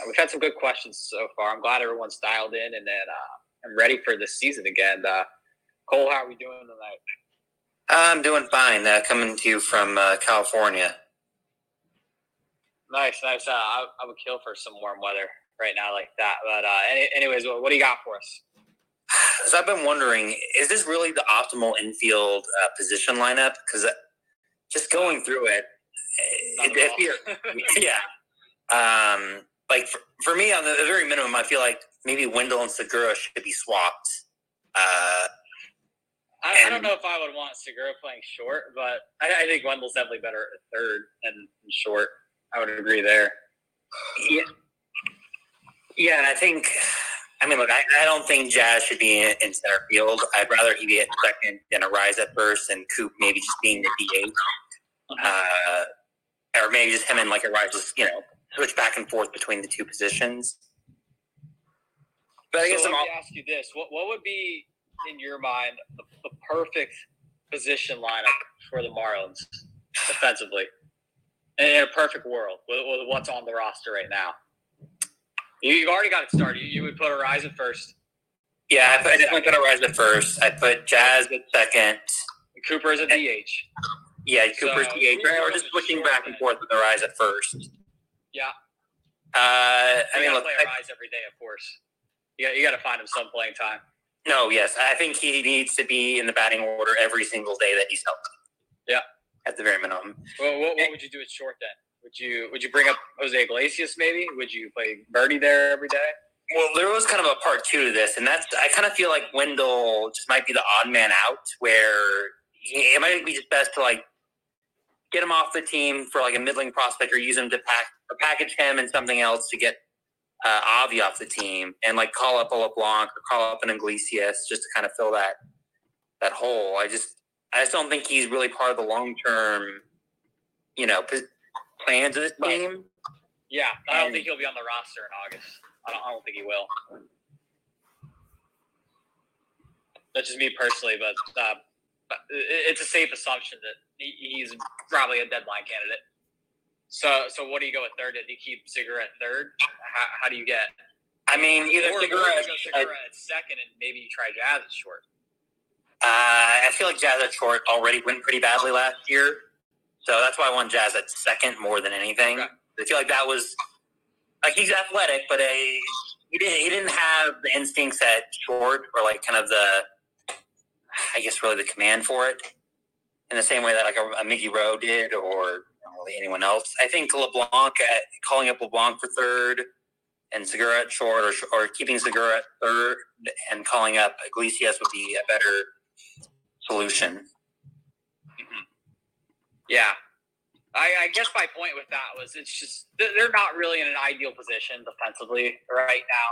Uh, we've had some good questions so far. I'm glad everyone's dialed in and then uh, I'm ready for this season again. Uh, Cole, how are we doing tonight? I'm doing fine. Uh, coming to you from uh, California. Nice, nice. I, I, would kill for some warm weather right now like that. But any, anyways, what, what do you got for us? So I've been wondering, is this really the optimal infield uh, position lineup? Because just going through it, it, it yeah. Um, like for, for me, on the, very minimum, I feel like maybe Wendle and Segura should be swapped. Uh, I, and, I, don't know if I would want Segura playing short, but I, I think Wendle's definitely better at third and short. I would agree there. Yeah, yeah, and I think. I mean, look, I, I don't think Jazz should be in, in, center field. I'd rather he be at second than Arraez at first, and Coop maybe just being the DH uh, or maybe just him and like a just you know switch back and forth between the two positions. But I guess so I'm let me ask you this: what what would be in your mind the, the perfect position lineup for the Marlins defensively in a perfect world with, with what's on the roster right now? You, have already got it started. You, you would put at first. Yeah, I, put, I definitely put at first. I put Jazz at second. Cooper is a DH. Yeah, Cooper's so, DH. We're just switching back and forth with Arraez at first. Yeah. Uh, I mean, look, play Arraez every day, of course. You got, you got to find him some playing time. No, yes, I think he needs to be in the batting order every single day that he's healthy. Yeah, at the very minimum. Well, what, what would you do at short then? Would you would you bring up Jose Iglesias maybe? Would you play Berti there every day? Well, there was kind of a part two to this, and that's I kind of feel like Wendle just might be the odd man out, where it might be just best to like get him off the team for like a middling prospect or use him to pack or package him and something else to get uh, Avi off the team and like call up a LeBlanc or call up an Iglesias just to kind of fill that that hole. I just I just don't think he's really part of the long term, you know, p- plans of this team. Yeah, I don't And- think he'll be on the roster in August. I don't, I don't think he will. That's just me personally, but uh, it's a safe assumption that he's probably a deadline candidate. So, so what do you go with third? Did you keep Segura third? How, how do you get? I mean, either or, or Segura- go Segura at second, and maybe you try Jazz at short. Uh, I feel like Jazz at short already went pretty badly last year, so that's why I want Jazz at second more than anything. I feel like that was like he's athletic, but a he didn't he didn't have the instincts at short or like kind of the I guess really the command for it in the same way that like a, a Mickey Rowe did or you know, anyone else. I think LeBlanc at calling up LeBlanc for third and Segura at short or, or keeping Segura at third and calling up Iglesias would be a better solution. Mm-hmm. Yeah. I, I guess my point with that was it's just they're not really in an ideal position defensively right now.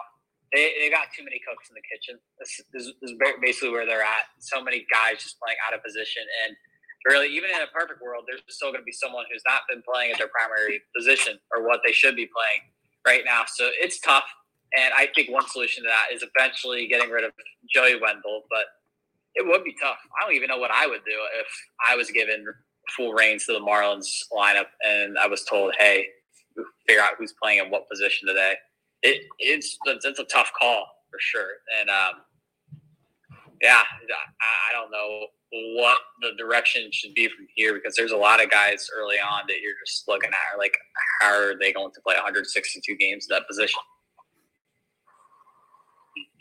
They they got too many cooks in the kitchen. This, this, this is basically where they're at. So many guys just playing out of position, and really, even in a perfect world, there's still going to be someone who's not been playing at their primary position or what they should be playing right now. So it's tough. And I think one solution to that is eventually getting rid of Joey Wendle, but it would be tough. I don't even know what I would do if I was given full reins to the Marlins lineup and I was told, "Hey, figure out who's playing in what position today." It it's it's, a tough call for sure, and um, yeah, I, I don't know what the direction should be from here because there's a lot of guys early on that you're just looking at like, how are they going to play 162 games at that position?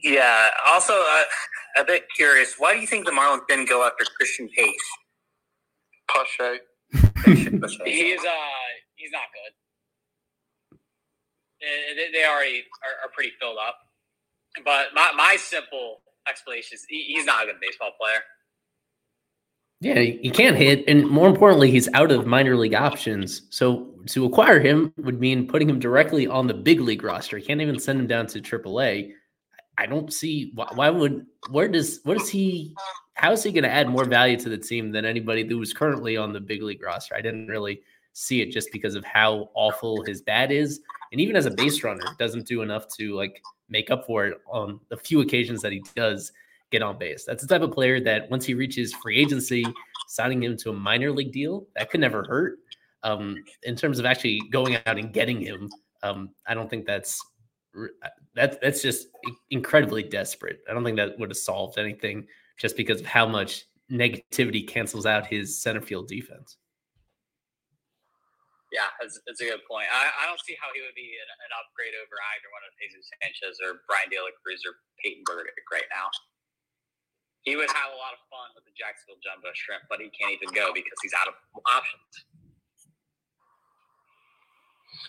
Yeah. Also, uh, a bit curious. Why do you think the Marlins didn't go after Cristian Pace? Pache. He's uh he's not good. They, they already are, are pretty filled up. But my, my simple explanation is he, he's not a good baseball player. Yeah, he can't hit, and more importantly, he's out of minor league options. So to acquire him would mean putting him directly on the big league roster. He can't even send him down to AAA. I don't see why, why would where does what is he? How is he going to add more value to the team than anybody who is currently on the big league roster? I didn't really see it just because of how awful his bat is, and even as a base runner, doesn't do enough to like make up for it on the few occasions that he does get on base. That's the type of player that once he reaches free agency, signing him to a minor league deal, that could never hurt. Um, in terms of actually going out and getting him, um, I don't think that's that's that's just incredibly desperate. I don't think that would have solved anything just because of how much negativity cancels out his center field defense. Yeah, that's, that's a good point. I, I don't see how he would be an, an upgrade over either one of Jesus Sanchez or Brian De La Cruz or Peyton Burdick right now. He would have a lot of fun with the Jacksonville Jumbo Shrimp, but he can't even go because he's out of options.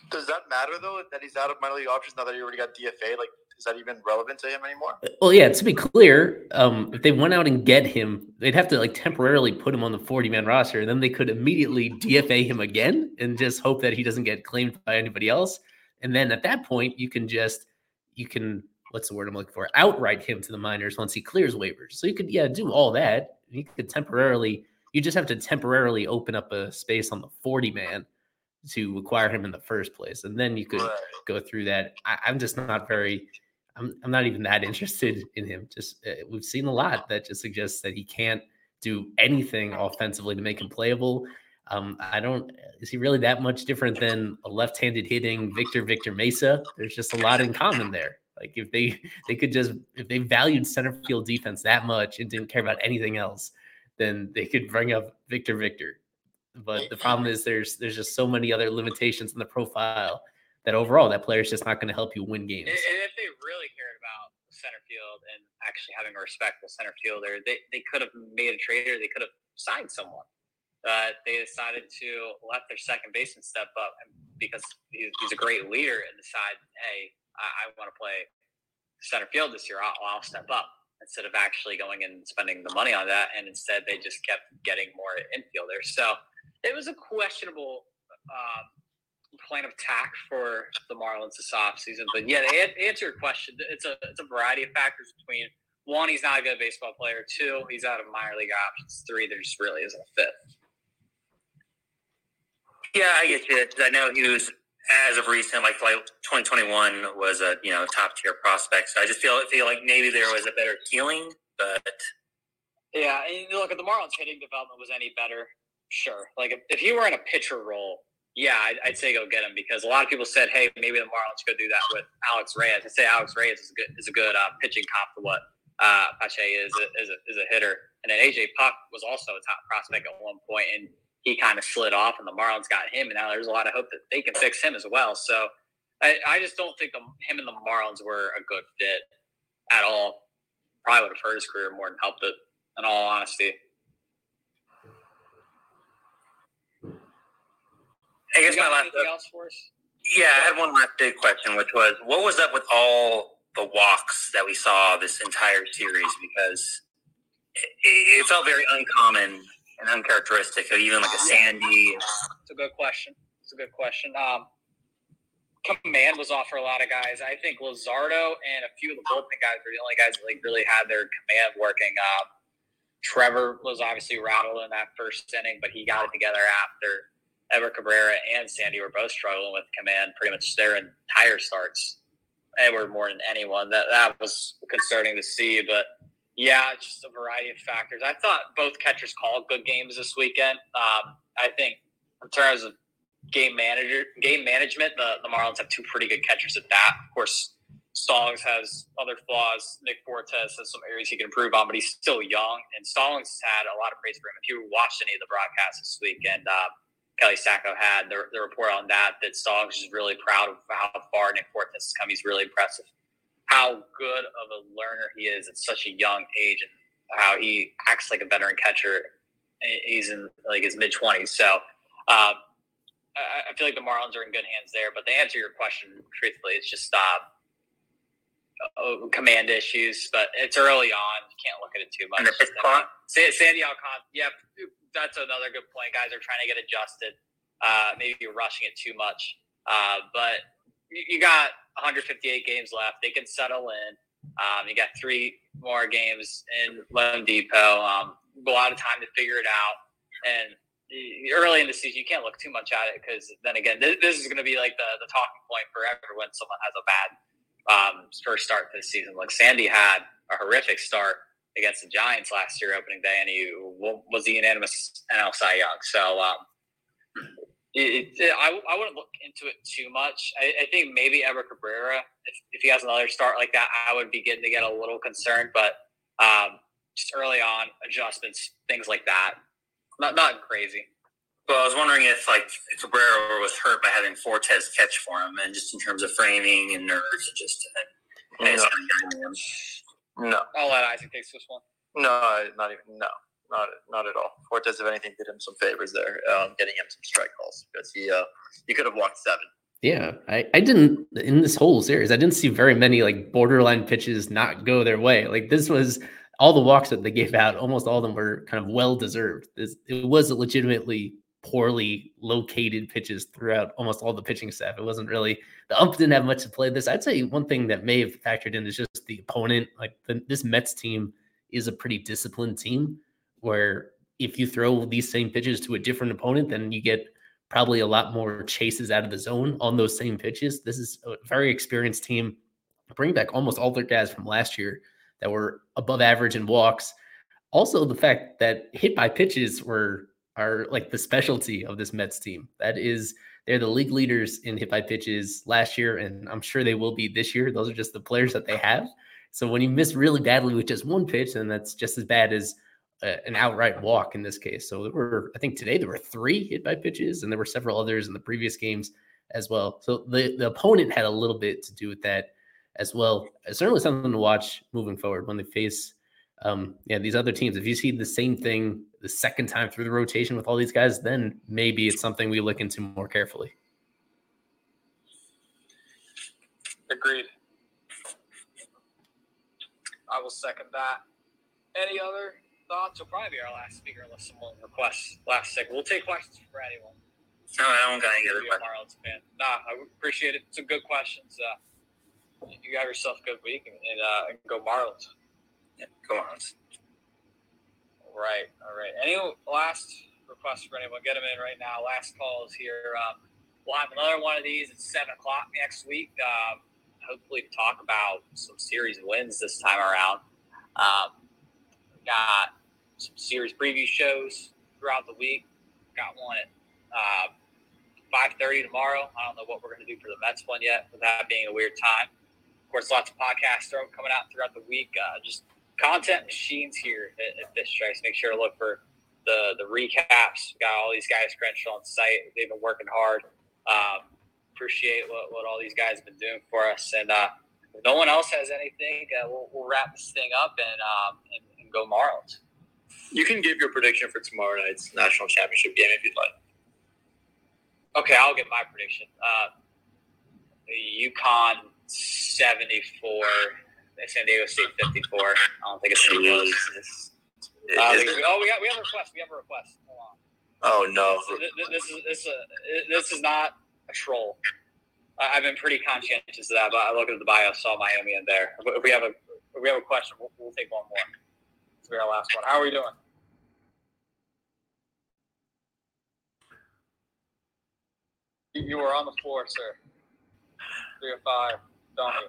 Does that matter though that he's out of minor league options now that he already got DFA? Like, is that even relevant to him anymore? Well, yeah, to be clear, um, if they went out and get him, they'd have to like temporarily put him on the 40 man roster, and then they could immediately DFA him again and just hope that he doesn't get claimed by anybody else. And then at that point, you can just, you can, what's the word I'm looking for? Outright him to the minors once he clears waivers. So you could, yeah, do all that. You could temporarily, you just have to temporarily open up a space on the 40 man to acquire him in the first place. And then you could go through that. I, I'm just not very, I'm, I'm not even that interested in him. Just uh, we've seen a lot that just suggests that he can't do anything offensively to make him playable. Um, I don't. Is he really that much different than a left-handed hitting Victor Victor Mesa? There's just a lot in common there. Like if they they could just if they valued center field defense that much and didn't care about anything else, then they could bring up Victor Victor. But the problem is there's there's just so many other limitations in the profile that overall that player is just not going to help you win games. And if they really cared about center field and actually having a respectful center fielder, they, they could have made a trade or they could have signed someone. Uh, they decided to let their second baseman step up and because he's, he's a great leader and decide, hey, I, I want to play center field this year. I'll, I'll step up instead of actually going and spending the money on that. And instead, they just kept getting more infielders. So it was a questionable um, plan of attack for the Marlins this offseason. But yeah, to answer your question, it's a it's a variety of factors between one, he's not a good baseball player. Two, he's out of minor league options. Three, there just really isn't a fit. Yeah, I get you. I know he was as of recent, like like 2021 was a you know top tier prospect. So I just feel feel like maybe there was a better ceiling, but yeah. And look, if the Marlins hitting development was any better, sure. Like if, if he were in a pitcher role, yeah, I'd, I'd, say go get him because a lot of people said, hey, maybe the Marlins could do that with Alex Reyes. I say Alex Reyes is a good is a good uh, pitching comp to what uh, Pache is a, is a, is a hitter, and then AJ Puk was also a top prospect at one point, and he kind of slid off, and the Marlins got him, and now there's a lot of hope that they can fix him as well. So I, I just don't think the, him and the Marlins were a good fit at all. Probably would have hurt his career more than helped it. In all honesty. I guess my last. Else for us? Yeah, I had one last big question, which was, what was up with all the walks that we saw this entire series? Because it, it felt very uncommon and uncharacteristic of even like a Sandy. It's a good question. It's a good question. Um, command was off for a lot of guys. I think Luzardo and a few of the bullpen guys were the only guys that like really had their command working. Um, Trevor was obviously rattled in that first inning, but he got it together after. Edward Cabrera and Sandy were both struggling with command pretty much their entire starts. Edward more than anyone. That that was concerning to see, but yeah, just a variety of factors. I thought both catchers called good games this weekend. Um, I think in terms of game manager game management, the, the Marlins have two pretty good catchers at that. Of course, Stallings has other flaws. Nick Fortes has some areas he can improve on, but he's still young. And Stallings has had a lot of praise for him. If you watched any of the broadcasts this weekend, uh, Kelly Saco had the, the report on that, that Stallings is really proud of how far Nick Fortes has come. He's really impressive how good of a learner he is at such a young age and how he acts like a veteran catcher. He's in like his mid twenties, so um, I, feel like the Marlins are in good hands there. But to answer your question truthfully, it's just uh, uh, command issues. But it's early on; you can't look at it too much. And Sandy Alcantara, yeah, that's another good point. Guys are trying to get adjusted. Uh, maybe you're rushing it too much, uh, but you got 158 games left. They can settle in. Um, you got three more games in loanDepot. Um, a lot of time to figure it out. And early in the season, you can't look too much at it because then again, this, this is going to be like the, the talking point forever when someone has a bad um, first start the season. Like Sandy had a horrific start against the Giants last year opening day, and he was the unanimous NL Cy Young. So um, it, it, I, I wouldn't look into it too much. I, I think maybe Edward Cabrera, if, if he has another start like that, I would begin to get a little concerned. But um, just early on, adjustments, things like that, not not crazy. Well, I was wondering if like Cabrera was hurt by having Fortes catch for him, and just in terms of framing and nerves, just uh, no. no. I'll let Isaac take this one. No, not even no not not at all. Fortes, if anything, did him some favors there, um, getting him some strike calls because he uh, he could have walked seven. Yeah, I, I didn't in this whole series. I didn't see very many like borderline pitches not go their way. Like this was all the walks that they gave out. Almost all of them were kind of well deserved. This, it was legitimately poorly located pitches throughout almost all the pitching staff. It wasn't really the ump didn't have much to play this. I'd say one thing that may have factored in is just the opponent. Like the, this Mets team is a pretty disciplined team where if you throw these same pitches to a different opponent, then you get probably a lot more chases out of the zone on those same pitches. This is a very experienced team. Bring back almost all their guys from last year that were above average in walks. Also, the fact that hit by pitches were are like the specialty of this Mets team. That is, they're the league leaders in hit by pitches last year, and I'm sure they will be this year. Those are just the players that they have. So when you miss really badly with just one pitch, then that's just as bad as an outright walk in this case. So there were, I think today there were three hit by pitches, and there were several others in the previous games as well. So the the opponent had a little bit to do with that as well. It's certainly something to watch moving forward when they face um, yeah these other teams. If you see the same thing the second time through the rotation with all these guys, then maybe it's something we look into more carefully. Agreed. I will second that. Any other thoughts will probably be our last speaker unless someone requests last second. We'll take questions for anyone. No, I don't got any other fan. Nah, I appreciate it. Some good questions. Uh, you have yourself a good week and, and, uh, go Marlins. Yeah, go Marlins. All right, all right. Any last requests for anyone? Get them in right now. Last calls here. Um, we'll have another one of these at seven o'clock next week. Um, hopefully, to talk about some series wins this time around. Um, got some series preview shows throughout the week. Got one at uh, five thirty tomorrow. I don't know what we're going to do for the Mets one yet, with that being a weird time. Of course, lots of podcasts are coming out throughout the week. Uh, just content machines here at, at Fish Stripes. Make sure to look for the the recaps. Got all these guys credentialed on site. They've been working hard. Um, appreciate what, what all these guys have been doing for us. And uh, if no one else has anything, uh, we'll, we'll wrap this thing up and, um, and, and go Marlins. You can give your prediction for tomorrow night's national championship game if you'd like. Okay, I'll get my prediction. Uh, the UConn 74, San Diego State 54. I don't think it's going to. Uh, we- oh, we got we have a request. We have a request. Hold on. Oh no! So th- th- this is this uh, this is not a troll. I've been pretty conscientious of that, but I looked at the bio, saw Miami in there. If we have a if we have a question, we'll, we'll take one more. Be our last one. How are we doing? You, were on the floor, sir. Three or five. Don't you?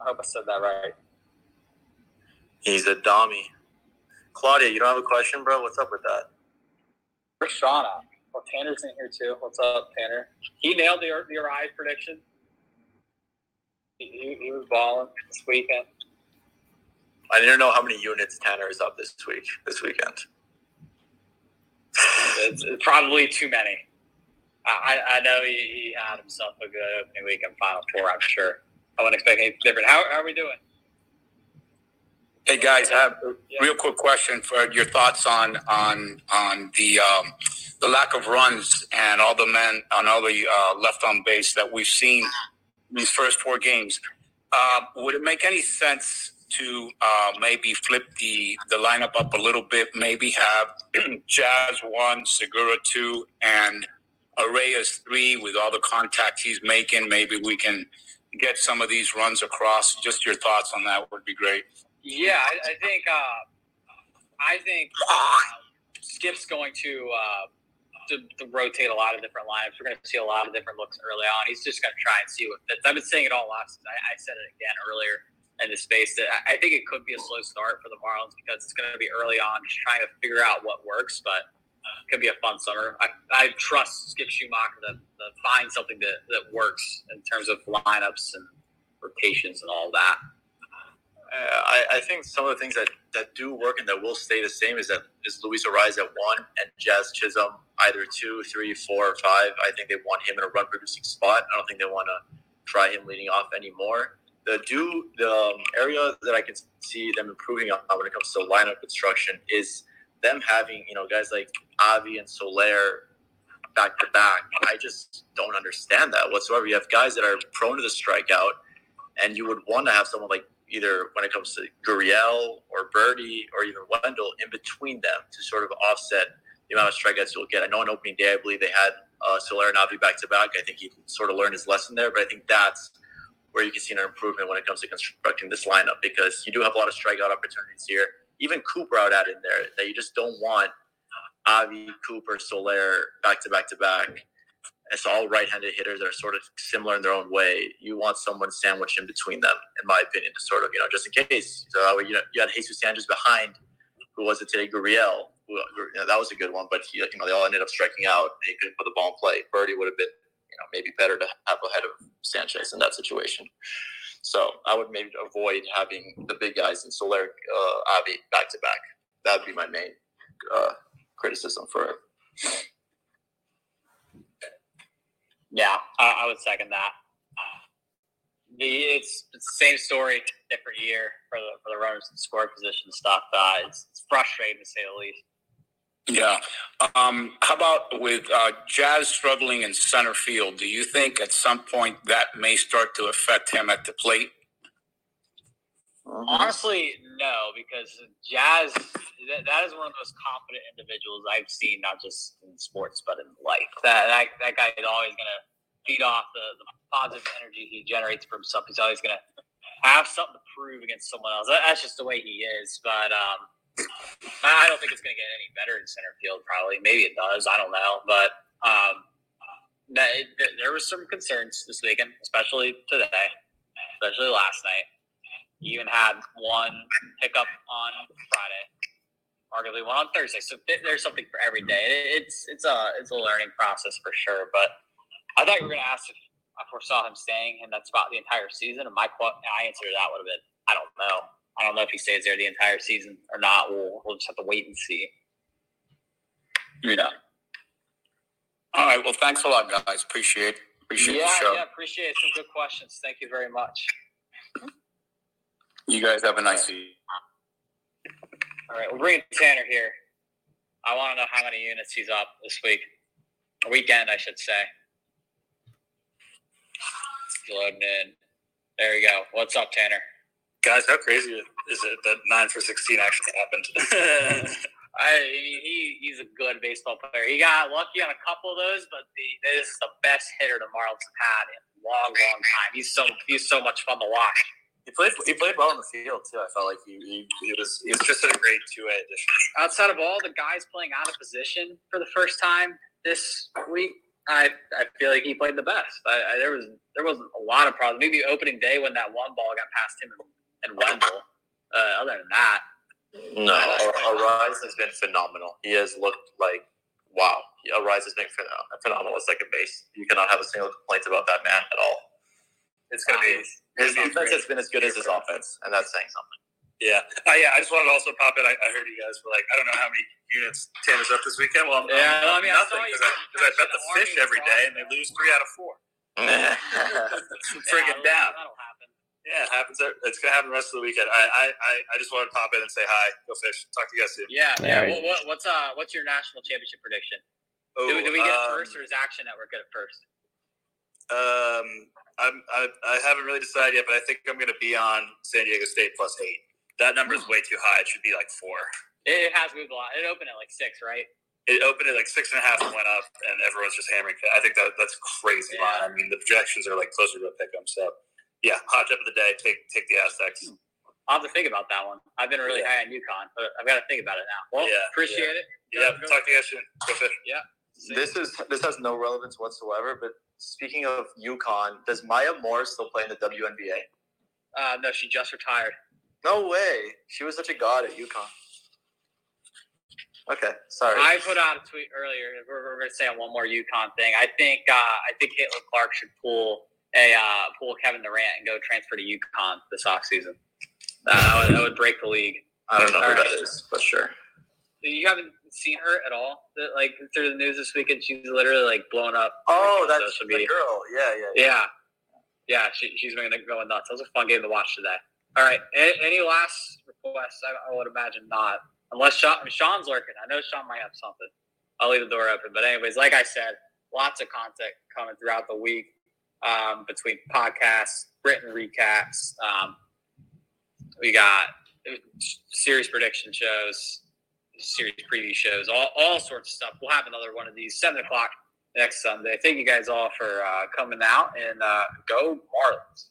I hope I said that right. He's a dummy. Claudia, you don't have a question, bro? What's up with that? At? Oh, Tanner's in here too. What's up, Tanner? He nailed the the Arraez prediction. He, he, he was balling this weekend. I didn't know how many units Tanner is up this week, this weekend. It's, it's probably too many. I, I I know he, he had himself a good opening week weekend Final Four. I'm sure. I wouldn't expect anything different. How, how are we doing? Hey guys, I have a real quick question for your thoughts on on on the um, the lack of runs and all the men on all the uh, left on base that we've seen these first four games. Uh, would it make any sense to uh, maybe flip the the lineup up a little bit? Maybe have Jazz one, Segura two, and Arraez three with all the contact he's making. Maybe we can get some of these runs across. Just your thoughts on that would be great. Yeah, I, I think uh, I think uh, Skip's going to, uh, to to rotate a lot of different lineups. We're going to see a lot of different looks early on. He's just going to try and see what fits. I've been saying it all last. I, I said it again earlier in the space that I, I think it could be a slow start for the Marlins because it's going to be early on, just trying to figure out what works. But it could be a fun summer. I, I trust Skip Schumaker to, to find something that, that works in terms of lineups and rotations and all that. Uh, I, I think some of the things that, that do work and that will stay the same is that is Luis Arraez at one and Jazz Chisholm either two, three, four, or five. I think they want him in a run producing spot. I don't think they want to try him leading off anymore. The do the um, area that I can see them improving on when it comes to lineup construction is them having you know guys like Avi and Soler back to back. I just don't understand that whatsoever. You have guys that are prone to the strikeout, and you would want to have someone like either when it comes to Gurriel or Berti or even Wendle in between them to sort of offset the amount of strikeouts you'll get. I know on opening day, I believe they had uh, Soler and Avi back to back. I think he sort of learned his lesson there, but I think that's where you can see an improvement when it comes to constructing this lineup because you do have a lot of strikeout opportunities here. Even Cooper out in there that you just don't want Avi, Cooper, Soler back to back to back. It's all right-handed hitters that are sort of similar in their own way. You want someone sandwiched in between them, in my opinion, to sort of you know just in case. So uh, you know, you had Jesus Sanchez behind, who was it today? Gurriel. Who, you know, that was a good one, but he, you know they all ended up striking out. He couldn't put the ball in play. Berti would have been you know maybe better to have ahead of Sanchez in that situation. So I would maybe avoid having the big guys in Soler, uh, Avi back to back. That would be my main uh, criticism for it. Yeah, I, I would second that. The it's, it's the same story, different year for the for the runners and score position stuff. Uh, it's, it's frustrating to say the least. Yeah. Um, how about with uh, Jazz struggling in center field? Do you think at some point that may start to affect him at the plate? Honestly, no, because Jazz that, that is one of the most confident individuals I've seen, not just in sports but in life. That that, that guy is always going to feed off the, the positive energy he generates for himself. He's always going to have something to prove against someone else. That, that's just the way he is. But um, I don't think it's going to get any better in center field. Probably, maybe it does. I don't know, but um, that, there was some concerns this weekend, especially today, especially last night. He even had one pickup on Friday, arguably one on Thursday. So there's something for every day. It's it's a it's a learning process for sure. But I thought you were going to ask if I foresaw him staying in that spot the entire season, and my my answer to that would have been I don't know. I don't know if he stays there the entire season or not. We'll we'll just have to wait and see. Yeah. All right. Well, thanks a lot, guys. Appreciate appreciate yeah, the show. yeah, appreciate it. Some good questions. Thank you very much. You guys have a nice evening. All right, we're bringing Tanner here. I want to know how many units he's up this week, weekend, I should say. Loading in. There you go. What's up, Tanner? Guys, how crazy is it that nine for sixteen actually happened? I he he's a good baseball player. He got lucky on a couple of those, but the, this is the best hitter the Marlins have had in a long, long time. He's so he's so much fun to watch. He played. He played well in the field too. I felt like he, he, he was he was just a great two way addition. Outside of all the guys playing out of position for the first time this week, I I feel like he played the best. I, I, there was there was a lot of problems. Maybe opening day when that one ball got past him and, and Wendle. Uh, other than that, No, Arraez has been phenomenal. He has looked like wow. Arraez has been phen- phenomenal at second base. You cannot have a single complaint about that man at all. It's gonna be His defense has been as good as his offense, and that's saying something. Yeah. Uh, yeah. I just wanted to also pop in. I, I heard you guys were like, I don't know how many units Tanner's up this weekend. Well, I'm, Yeah, I'm I mean, I nothing because I, 'cause I bet the fish every day and they lose three out of four. Friggin' down. That'll happen. Yeah, it happens. It's gonna happen the rest of the weekend. I, I, I, I just wanted to pop in and say hi. Go fish. Talk to you guys soon. Yeah, Yeah, yeah. right. What, what, what's uh what's your national championship prediction? Oh, do, do we get it um, first, or is Action Network good at first? Um, I'm, I, I haven't really decided yet, but I think I'm gonna be on San Diego State plus eight. That number is way too high. It should be like four. It, it has moved a lot. It opened at like six, right? It opened at like six and a half and went up, and everyone's just hammering. I think that that's a crazy line. I mean, the projections are like closer to a pick 'em. So, yeah, hot tip of the day. Take take the Aztecs. I'll have to think about that one. I've been really high on UConn, but I've got to think about it now. Well, Yeah, appreciate it. Yeah, talk to you guys soon. Go fish. Yeah. This is this has no relevance whatsoever. But speaking of UConn, does Maya Moore still play in the WNBA? Uh, no, she just retired. No way. She was such a god at UConn. Okay, sorry. I put out a tweet earlier. We're, we're going to say on one more UConn thing. I think uh, I think Caitlin Clark should pull a uh, pull Kevin Durant and go transfer to UConn this offseason. Uh, that, would, that would break the league. I don't know All who right. that is, but sure. You haven't seen her at all? Like through the news this weekend, she's literally like blown up. Oh, on that's social the girl. Yeah, yeah, yeah. Yeah, yeah, she, she's going to go nuts. That was a fun game to watch today. All right, any, any last requests? I, I would imagine not, unless Sean, I mean, Sean's lurking. I know Sean might have something. I'll leave the door open. But anyways, like I said, lots of content coming throughout the week um, between podcasts, written recaps. Um, we got series prediction shows, series preview shows, all, all sorts of stuff. We'll have another one of these seven o'clock next Sunday. Thank you guys all for uh, coming out and uh, go Marlins.